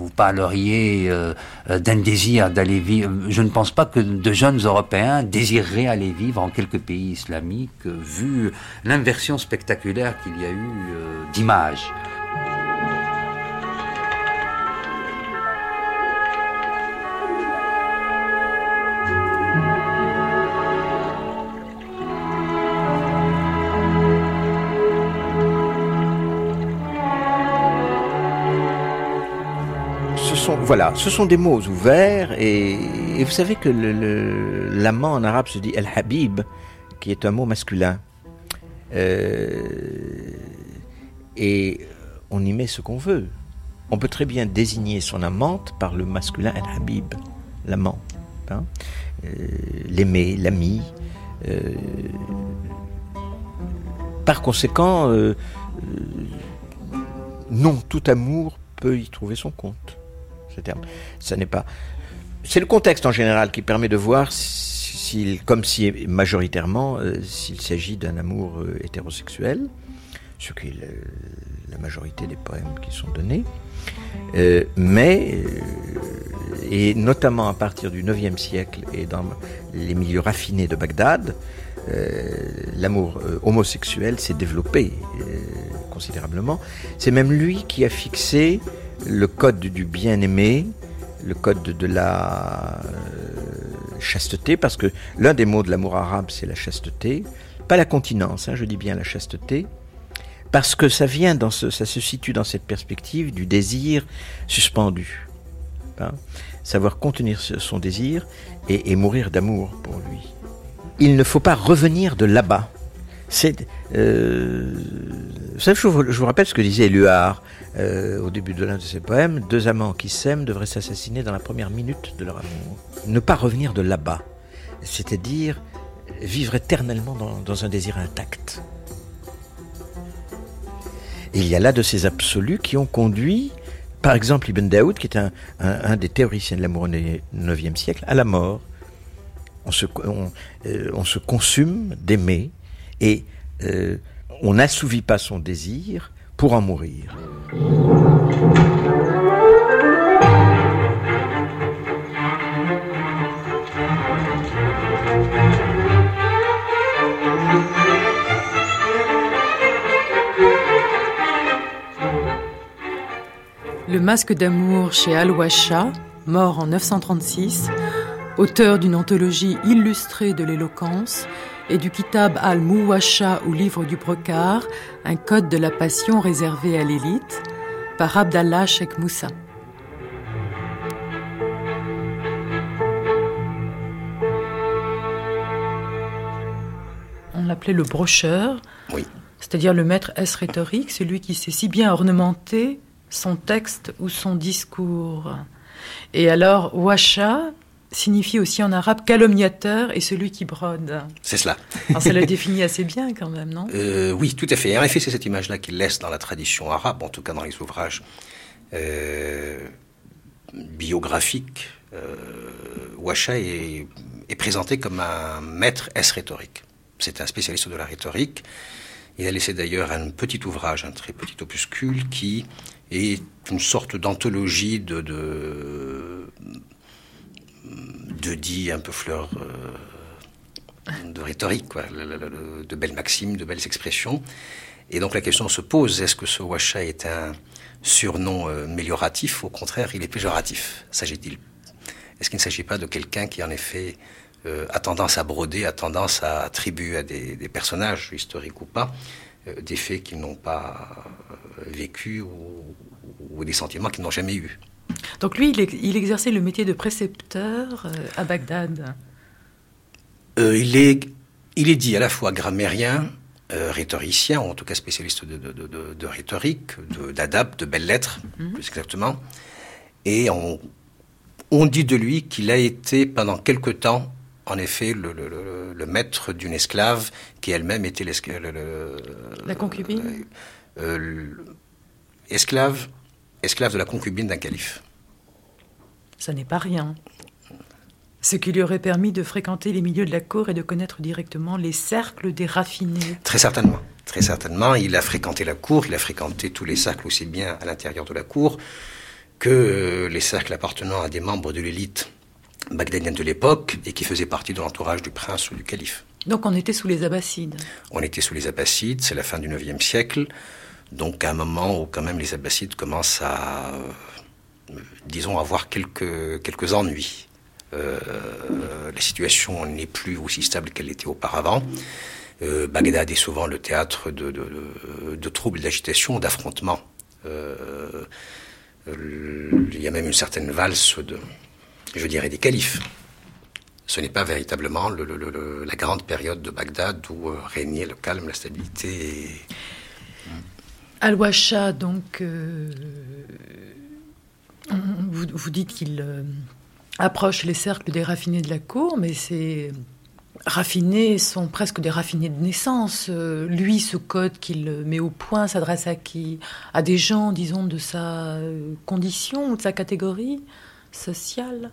vous parleriez euh, d'un désir d'aller vivre. Je ne pense pas que de jeunes Européens désireraient aller vivre en quelques pays islamiques, vu l'inversion spectaculaire qu'il y a eu euh, voilà, ce sont des mots ouverts et, vous savez que l'amant en arabe se dit El Habib, qui est un mot masculin. Euh, et on y met ce qu'on veut. On peut très bien désigner son amante par le masculin El Habib, l'amant, hein. euh, l'aimé, l'ami. Euh, par conséquent, non, tout amour peut y trouver son compte terme. Ça n'est pas. C'est le contexte en général qui permet de voir comme si majoritairement, euh, s'il s'agit d'un amour euh, hétérosexuel, ce qui est la majorité des poèmes qui sont donnés. Euh, mais, et notamment à partir du IXe siècle et dans les milieux raffinés de Bagdad, l'amour homosexuel s'est développé considérablement. C'est même lui qui a fixé le code du bien-aimé, le code de la euh, chasteté, parce que l'un des mots de l'amour arabe, c'est la chasteté, pas la continence, hein, je dis bien la chasteté, parce que ça vient dans ce, ça se situe dans cette perspective du désir suspendu, hein. savoir contenir son désir et, mourir d'amour pour lui. Il ne faut pas revenir de là-bas. C'est, euh, je, vous, rappelle ce que disait Éluard. Euh, au début de l'un de ses poèmes, deux amants qui s'aiment devraient s'assassiner dans la première minute de leur amour. Ne pas revenir de là-bas, c'est-à-dire vivre éternellement dans, un désir intact. il y a là de ces absolus qui ont conduit, par exemple Ibn Daoud, qui est un, des théoriciens de l'amour au IXe siècle, à la mort. On se, euh, consume d'aimer et euh, on n'assouvit pas son désir pour en mourir. Le masque d'amour chez Al-Washa, mort en 936, auteur d'une anthologie illustrée de l'éloquence, et du Kitab al-Muwasha ou livre du Brocard, un code de la passion réservé à l'élite, par Abdallah Sheikh Moussa. On l'appelait le brocheur. Oui. C'est-à-dire le maître S rhétorique, celui qui sait si bien ornementer son texte ou son discours. Et alors, Washa signifie aussi en arabe calomniateur et celui qui brode. C'est cela. Alors ça le *laughs* définit assez bien quand même, non? Euh, Oui, tout à fait. En effet, c'est cette image-là qu'il laisse dans la tradition arabe, en tout cas dans les ouvrages euh, biographiques. Euh, Washa est, est, présenté comme un maître S rhétorique. C'est un spécialiste de la rhétorique. Il a laissé d'ailleurs un petit ouvrage, un très petit opuscule qui est une sorte d'anthologie de, de de dit un peu fleur euh, de rhétorique, de belles maximes, de belles expressions. Et donc la question se pose, est-ce que ce Washa est un surnom euh, mélioratif Au contraire, il est péjoratif, s'agit-il? Est-ce qu'il ne s'agit pas de quelqu'un qui, en effet, euh, a tendance à broder, a tendance à attribuer à des, personnages, historiques ou pas, des faits qu'ils n'ont pas vécu ou, ou des sentiments qu'ils n'ont jamais eus? Donc lui, il, exerçait le métier de précepteur euh, à Bagdad. Euh, il, est, il est dit à la fois grammairien, euh, rhétoricien, ou en tout cas spécialiste de, de, de, de rhétorique, d'adap, de, belles lettres, mhm. plus exactement. Et on, on dit de lui qu'il a été pendant quelque temps, en effet, le, le, le, maître d'une esclave qui elle-même était l'esclave. La concubine Esclave, esclave de la concubine d'un calife ça n'est pas rien. Ce qui lui aurait permis de fréquenter les milieux de la cour et de connaître directement les cercles des raffinés. Très certainement. Très certainement. Il a fréquenté la cour, il a fréquenté tous les cercles aussi bien à l'intérieur de la cour que euh, les cercles appartenant à des membres de l'élite bagdadienne de l'époque et qui faisaient partie de l'entourage du prince ou du calife. Donc on était sous les Abbassides On était sous les Abbassides, c'est la fin du IXe siècle. Donc à un moment où quand même les Abbassides commencent à disons, avoir quelques, quelques ennuis. Euh, la situation n'est plus aussi stable qu'elle était auparavant. Euh, Bagdad est souvent le théâtre de, de, troubles, d'agitation, d'affrontements. Euh, il y a même une certaine valse de, je dirais, des califes. Ce n'est pas véritablement la grande période de Bagdad où régnait le calme, la stabilité. Al-Washa, donc, vous, dites qu'il euh, approche les cercles des raffinés de la cour, mais ces raffinés sont presque des raffinés de naissance. Euh, lui, ce code qu'il met au point s'adresse à qui? À des gens, disons, de sa euh, condition ou de sa catégorie sociale?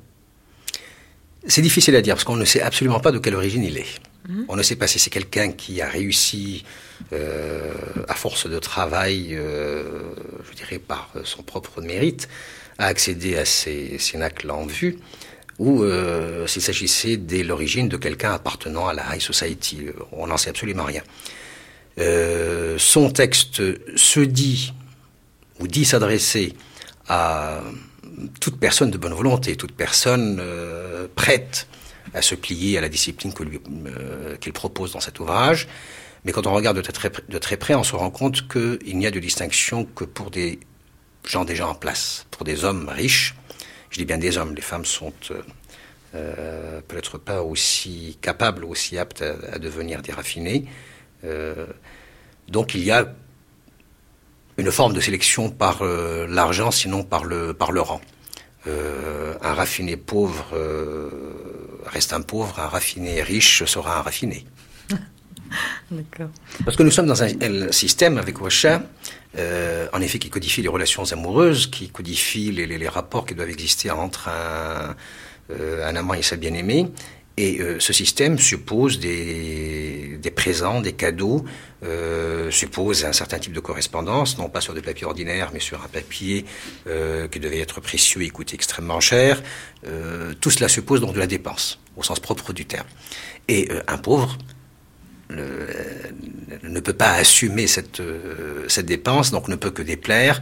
C'est difficile à dire parce qu'on ne sait absolument pas de quelle origine il est. Mmh. On ne sait pas si c'est quelqu'un qui a réussi à force de travail, je dirais par son propre mérite, à accéder à ces cénacles en vue, ou euh, s'il s'agissait dès l'origine de quelqu'un appartenant à la high society. On n'en sait absolument rien. Euh, son texte se dit, ou dit s'adresser à toute personne de bonne volonté, toute personne euh, prête à se plier à la discipline qu'il propose dans cet ouvrage. Mais quand on regarde de très près, on se rend compte qu'il n'y a de distinction que pour des gens déjà en place, pour des hommes riches. Je dis bien des hommes, les femmes sont euh, euh, peut-être pas aussi capables, aussi aptes à, devenir des raffinés. Euh, donc il y a une forme de sélection par l'argent, sinon par le, par le rang. un raffiné pauvre reste un pauvre, un raffiné riche sera un raffiné. *laughs* Parce que nous sommes dans un, système avec Washa, euh, en effet, qui codifie les relations amoureuses, qui codifie les, rapports qui doivent exister entre un, euh, amant et sa bien-aimée. Et euh, ce système suppose des, des présents, des cadeaux, suppose un certain type de correspondance, non pas sur des papiers ordinaires, mais sur un papier qui devait être précieux et coûter extrêmement cher. tout cela suppose donc de la dépense, au sens propre du terme. Et un pauvre ne peut pas assumer cette, euh, cette dépense, donc ne peut que déplaire,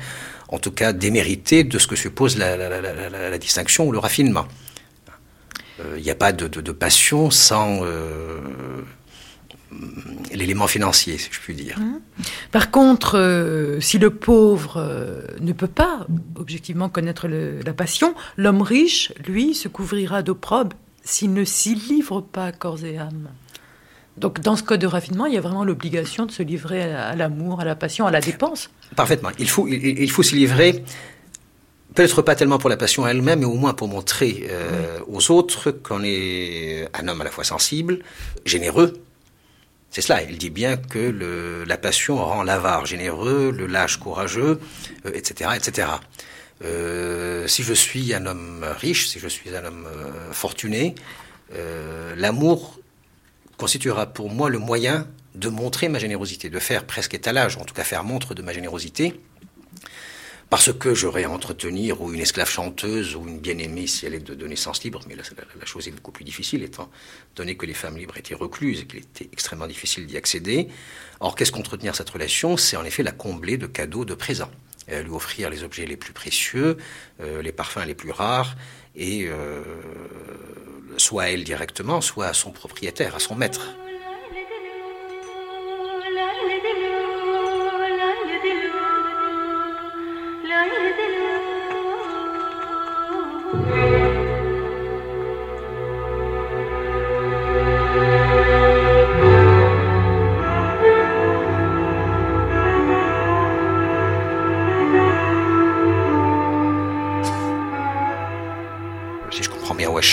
en tout cas démériter de ce que suppose la, distinction ou le raffinement. Il euh, n'y a pas de, passion sans, euh, l'élément financier, si je puis dire. Mmh. Par contre, si le pauvre ne peut pas objectivement connaître la passion, l'homme riche, lui, se couvrira d'opprobre s'il ne s'y livre pas corps et âme. Donc dans ce code de raffinement, il y a vraiment l'obligation de se livrer à, l'amour, à la passion, à la dépense. Parfaitement. Il faut, il, faut livrer, peut-être pas tellement pour la passion elle-même, mais au moins pour montrer euh, aux autres qu'on est un homme à la fois sensible, généreux, c'est cela, il dit bien que la passion rend l'avare généreux, le lâche courageux, etc., euh, etc. Euh, si je suis un homme riche, si je suis un homme fortuné, l'amour constituera pour moi le moyen de montrer ma générosité, de faire presque étalage, en tout cas faire montre de ma générosité, parce que j'aurais à entretenir ou une esclave chanteuse ou une bien-aimée si elle est de, naissance libre, mais la, la, chose est beaucoup plus difficile étant donné que les femmes libres étaient recluses et qu'il était extrêmement difficile d'y accéder. Or, qu'est-ce qu'entretenir cette relation? C'est en effet la combler de cadeaux, de présents, lui offrir les objets les plus précieux, euh, les parfums les plus rares, et euh, soit à elle directement, soit à son propriétaire, à son maître.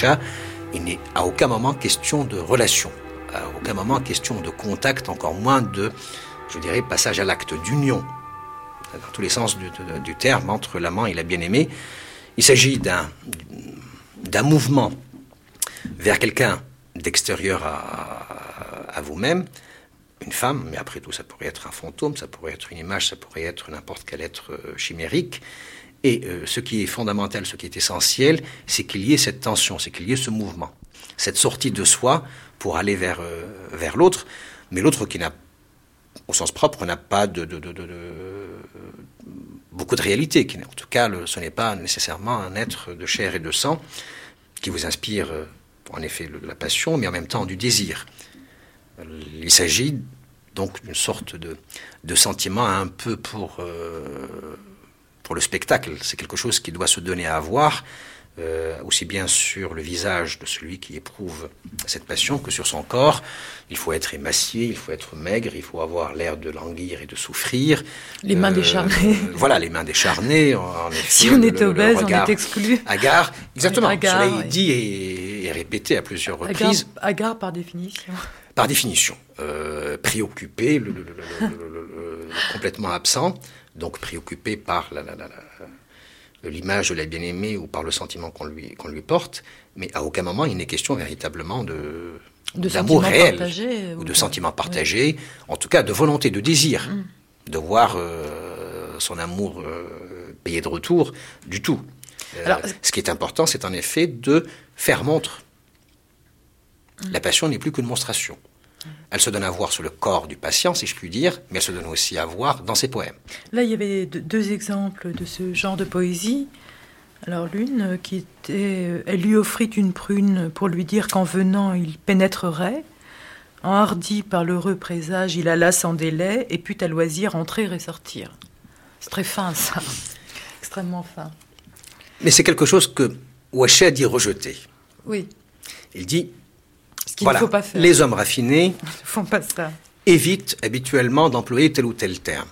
il n'est à aucun moment question de relation, à aucun moment question de contact, encore moins de, je dirais, passage à l'acte d'union, dans tous les sens du, terme, entre l'amant et la bien-aimée. Il s'agit d'un, d'un mouvement vers quelqu'un d'extérieur à, à vous-même, une femme, mais après tout, ça pourrait être un fantôme, ça pourrait être une image, ça pourrait être n'importe quel être euh, chimérique. Et euh, ce qui est fondamental, ce qui est essentiel, c'est qu'il y ait cette tension, c'est qu'il y ait ce mouvement, cette sortie de soi pour aller vers, euh, vers l'autre, mais l'autre qui n'a, au sens propre, n'a pas de, beaucoup de réalité, qui, en tout cas, ce n'est pas nécessairement un être de chair et de sang qui vous inspire, euh, en effet, la passion, mais en même temps du désir. Il s'agit donc d'une sorte de, de sentiment un peu pour pour le spectacle. C'est quelque chose qui doit se donner à voir, euh, aussi bien sur le visage de celui qui éprouve cette passion que sur son corps. Il faut être émacié, il faut être maigre, il faut avoir l'air de languir et de souffrir. Les mains euh, décharnées. Voilà, les mains décharnées. si on est obèse, on est exclu. Hagard, exactement. Cela est dit et, répété à plusieurs reprises. Hagard par définition. Par définition. Euh, préoccupé, complètement absent donc préoccupé par l'image de la bien-aimée ou par le sentiment qu'on lui, qu'on lui porte, mais à aucun moment il n'est question véritablement de, d'amour réel ou de sentiments partagés, en tout cas de volonté, de désir, mm. de voir euh, son amour euh, payé de retour, du tout. Euh, Alors, ce qui est important, c'est en effet de faire montre. Mm. La passion n'est plus qu'une monstration. Elle se donne à voir sur le corps du patient, si je puis dire, mais elle se donne aussi à voir dans ses poèmes. Là, il y avait deux exemples de ce genre de poésie. Alors l'une euh, qui était, euh, elle lui offrit une prune pour lui dire qu'en venant il pénétrerait. Enhardi par l'heureux présage, il alla sans délai et put à loisir entrer et sortir. C'est très fin ça, *laughs* extrêmement fin. Mais c'est quelque chose que Ouachet dit rejeter. Oui. Il dit ce qu'il ne faut pas faire. Les hommes raffinés *laughs* font pas ça. évitent habituellement d'employer tel ou tel terme.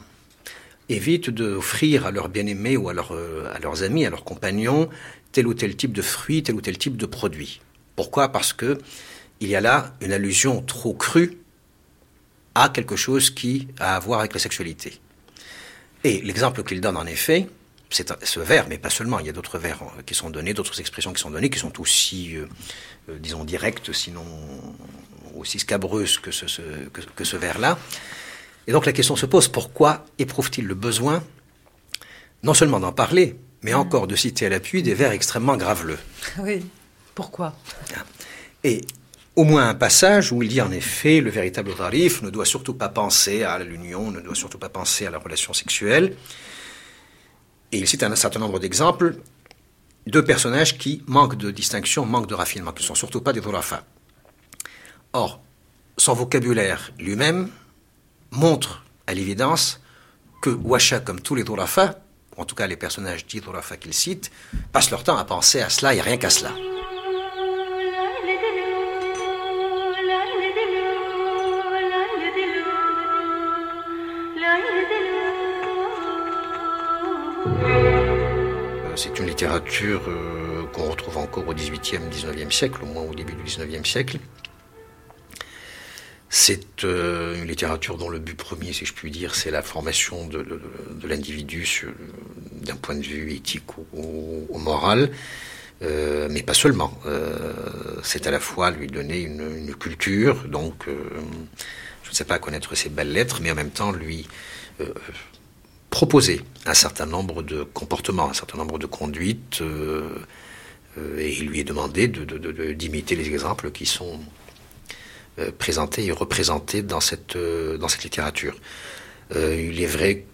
Évitent d'offrir à leurs bien-aimés ou à, euh, à leurs amis, à leurs compagnons, tel ou tel type de fruit, tel ou tel type de produit. Pourquoi? Parce que il y a là une allusion trop crue à quelque chose qui a à voir avec la sexualité. Et l'exemple qu'il donne en effet, c'est ce vers, mais pas seulement, il y a d'autres vers euh, qui sont donnés, d'autres expressions qui sont données, qui sont aussi, euh, euh, disons, directes, sinon aussi scabreuses que ce, que, ce vers-là. Et donc la question se pose, pourquoi éprouve-t-il le besoin, non seulement d'en parler, mais encore de citer à l'appui des vers extrêmement graveleux? *laughs* Oui, pourquoi? Et au moins un passage où il dit en effet, le véritable tarif ne doit surtout pas penser à l'union, ne doit surtout pas penser à la relation sexuelle, et il cite un certain nombre d'exemples de personnages qui manquent de distinction, manquent de raffinement, qui ne sont surtout pas des dhurafa. Or, son vocabulaire lui-même montre à l'évidence que Washa, comme tous les Dourafa, en tout cas les personnages dits Dourafa qu'il cite, passent leur temps à penser à cela et rien qu'à cela. C'est une littérature euh, qu'on retrouve encore au XVIIIe, XIXe siècle, au moins au début du XIXe siècle. C'est euh, une littérature dont le but premier, si je puis dire, c'est la formation de, l'individu d'un point de vue éthique ou, moral, euh, mais pas seulement. Euh, c'est à la fois lui donner une, culture, donc je ne sais pas connaître ses belles lettres, mais en même temps lui proposer un certain nombre de comportements, un certain nombre de conduites, et il lui est demandé d'imiter les exemples qui sont euh, présenté et représenté dans cette, euh, dans cette littérature. Euh, il est vrai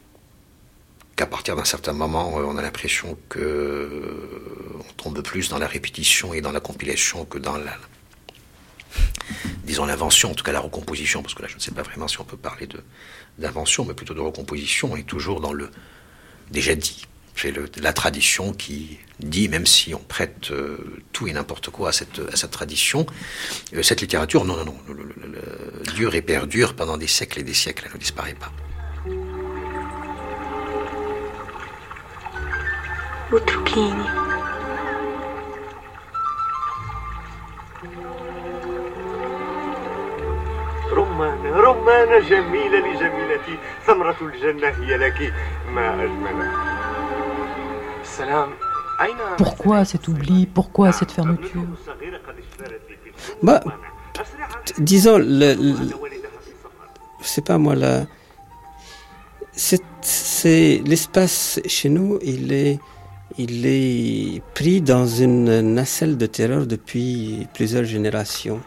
qu'à partir d'un certain moment, on a l'impression que on tombe plus dans la répétition et dans la compilation que dans la, disons l'invention, en tout cas la recomposition, parce que là je ne sais pas vraiment si on peut parler d'invention, mais plutôt de recomposition, et toujours dans le déjà dit. C'est la tradition qui dit, même si on prête euh, tout et n'importe quoi à cette, à cette tradition, euh, cette littérature, non, non, non, dure et perdure pendant des siècles et des siècles, elle ne disparaît pas. Pourquoi cet oubli Pourquoi cette fermeture bah, Disons, le, le c'est pas moi là. C'est l'espace chez nous, il est, il est pris dans une nacelle de terreur depuis plusieurs générations.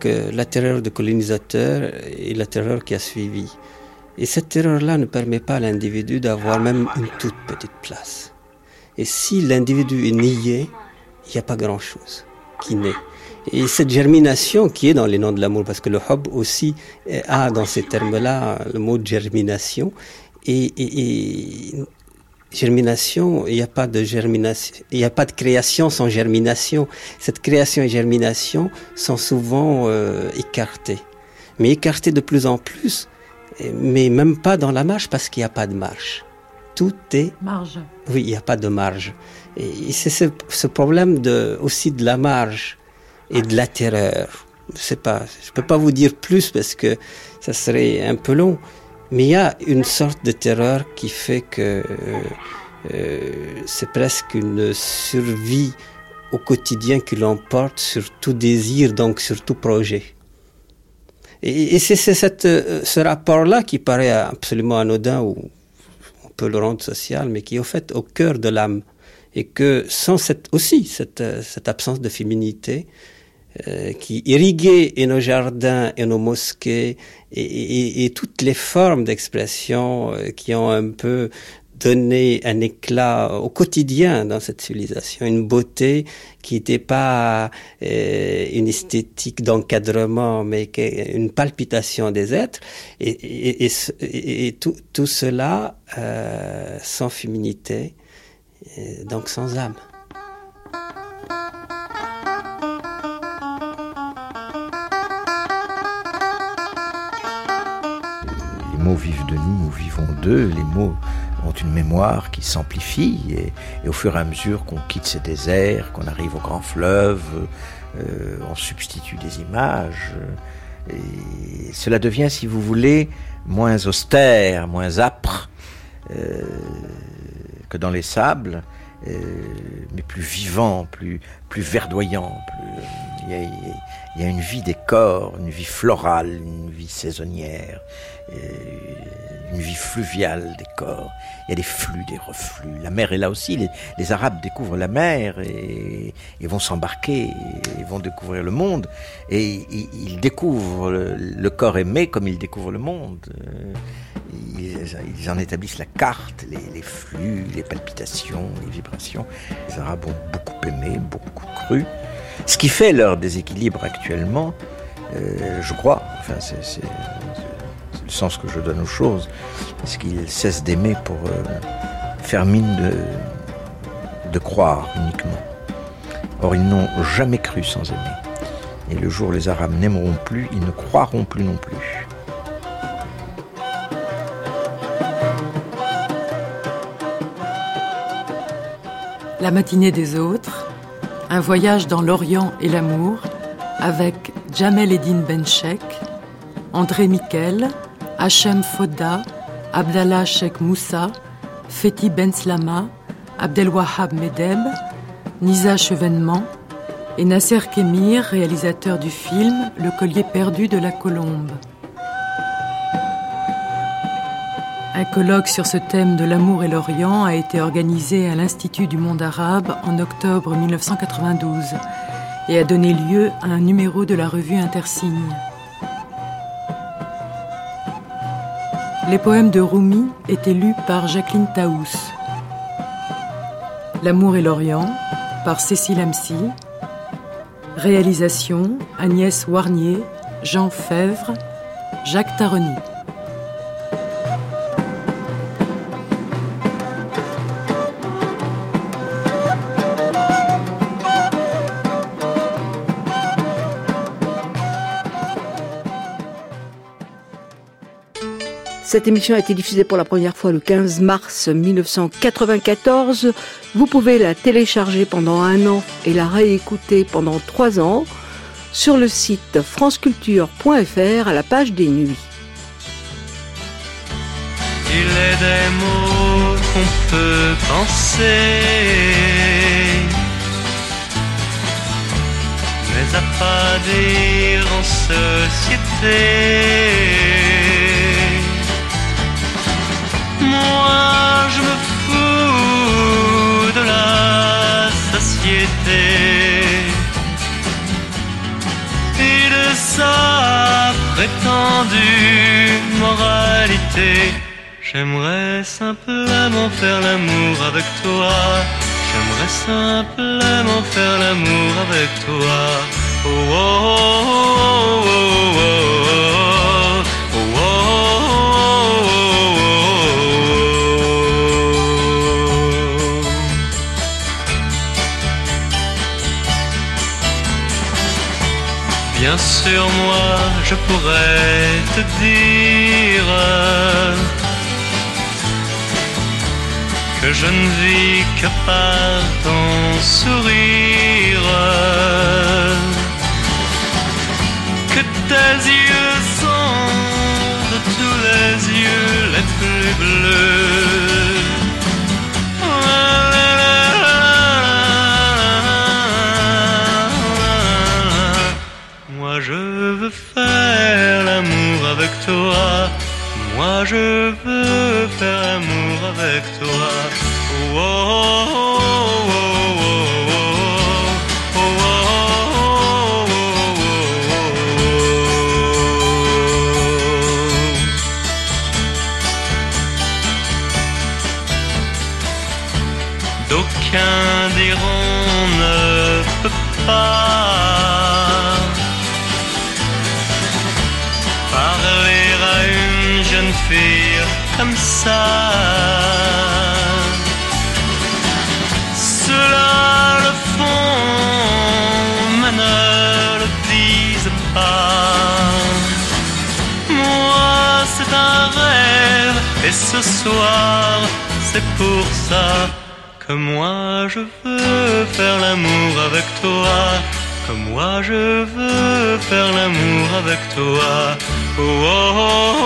Que la terreur de colonisateur et la terreur qui a suivi. Et cette terreur-là ne permet pas à l'individu d'avoir même une toute petite place. Et si l'individu est nié, il n'y a pas grand-chose qui naît. Et cette germination qui est dans les noms de l'amour, parce que le Hob aussi a dans ces termes-là le mot de germination. Et, germination, il n'y a pas de germination, il n'y a pas de création sans germination. Cette création et germination sont souvent euh, écartées, mais écartées de plus en plus, mais même pas dans la marche parce qu'il n'y a pas de marche tout est... Marge. Oui, il n'y a pas de marge. Et c'est ce, problème de, aussi de la marge et de la terreur. Je sais pas, je peux pas vous dire plus parce que ça serait un peu long, mais il y a une sorte de terreur qui fait que euh, c'est presque une survie au quotidien qui l'emporte sur tout désir, donc sur tout projet. Et, c'est euh, ce rapport-là qui paraît absolument anodin ou peut le rendre social, mais qui est au fait au cœur de l'âme. Et que sans cette, aussi euh, cette absence de féminité, euh, qui irriguait nos jardins et nos mosquées et, toutes les formes d'expression euh, qui ont un peu donné un éclat au quotidien dans cette civilisation, une beauté qui n'était pas euh, une esthétique d'encadrement, mais une palpitation des êtres, et, tout, cela sans féminité, donc sans âme. Vivent de nous, nous vivons d'eux, les mots ont une mémoire qui s'amplifie et, au fur et à mesure qu'on quitte ces déserts, qu'on arrive aux grands fleuves, euh, on substitue des images cela devient, si vous voulez, moins austère, moins âpre euh, que dans les sables, euh, mais plus vivant, plus, plus verdoyant. Plus, il y, a, une vie des corps, une vie florale, une vie saisonnière une vie fluviale des corps. Il y a des flux, des reflux. La mer est là aussi. Les, Arabes découvrent la mer et, vont s'embarquer et vont découvrir le monde. Et, ils découvrent le, corps aimé comme ils découvrent le monde. Ils, en établissent la carte, les, les, flux, les palpitations, les vibrations. Les Arabes ont beaucoup aimé, beaucoup cru. Ce qui fait leur déséquilibre actuellement, Euh, je crois, enfin, c'est le sens que je donne aux choses, parce qu'ils cessent d'aimer pour euh, faire mine de, de croire uniquement. Or, ils n'ont jamais cru sans aimer. Et le jour où les Arabes n'aimeront plus, ils ne croiront plus non plus. La matinée des autres, un voyage dans l'Orient et l'amour, avec Jamel Eddin Benchek, André Miquel, Hachem Fodda, Abdallah Sheikh Moussa, Fethi Ben Slama, Abdelwahab Medeb, Nisa Chevènement et Nasser Kemir, réalisateur du film Le collier perdu de la colombe. Un colloque sur ce thème de l'amour et l'Orient a été organisé à l'Institut du monde arabe en octobre 1992 et a donné lieu à un numéro de la revue Intersigne. Les poèmes de Rumi étaient lus par Jacqueline Taous. L'amour et l'Orient par Cécile Amcy. Réalisation Agnès Warnier, Jean Fèvre, Jacques Taroni. Cette émission a été diffusée pour la première fois le 15 mars 1994. Vous pouvez la télécharger pendant un an et la réécouter pendant trois ans sur le site franceculture.fr à la page des nuits. Il est des mots qu'on peut penser, mais à pas dire en société. Moi je me fous de la société et de sa prétendue moralité. J'aimerais simplement faire l'amour avec toi. J'aimerais simplement faire l'amour avec toi. oh, oh, oh, sûr, moi, je pourrais te dire que je ne vis que par ton sourire, que tes yeux sont de tous les yeux les plus bleus. Toi. Moi je c'est pour ça que moi je veux faire l'amour avec toi. Que moi je veux faire l'amour avec toi. oh, oh, oh.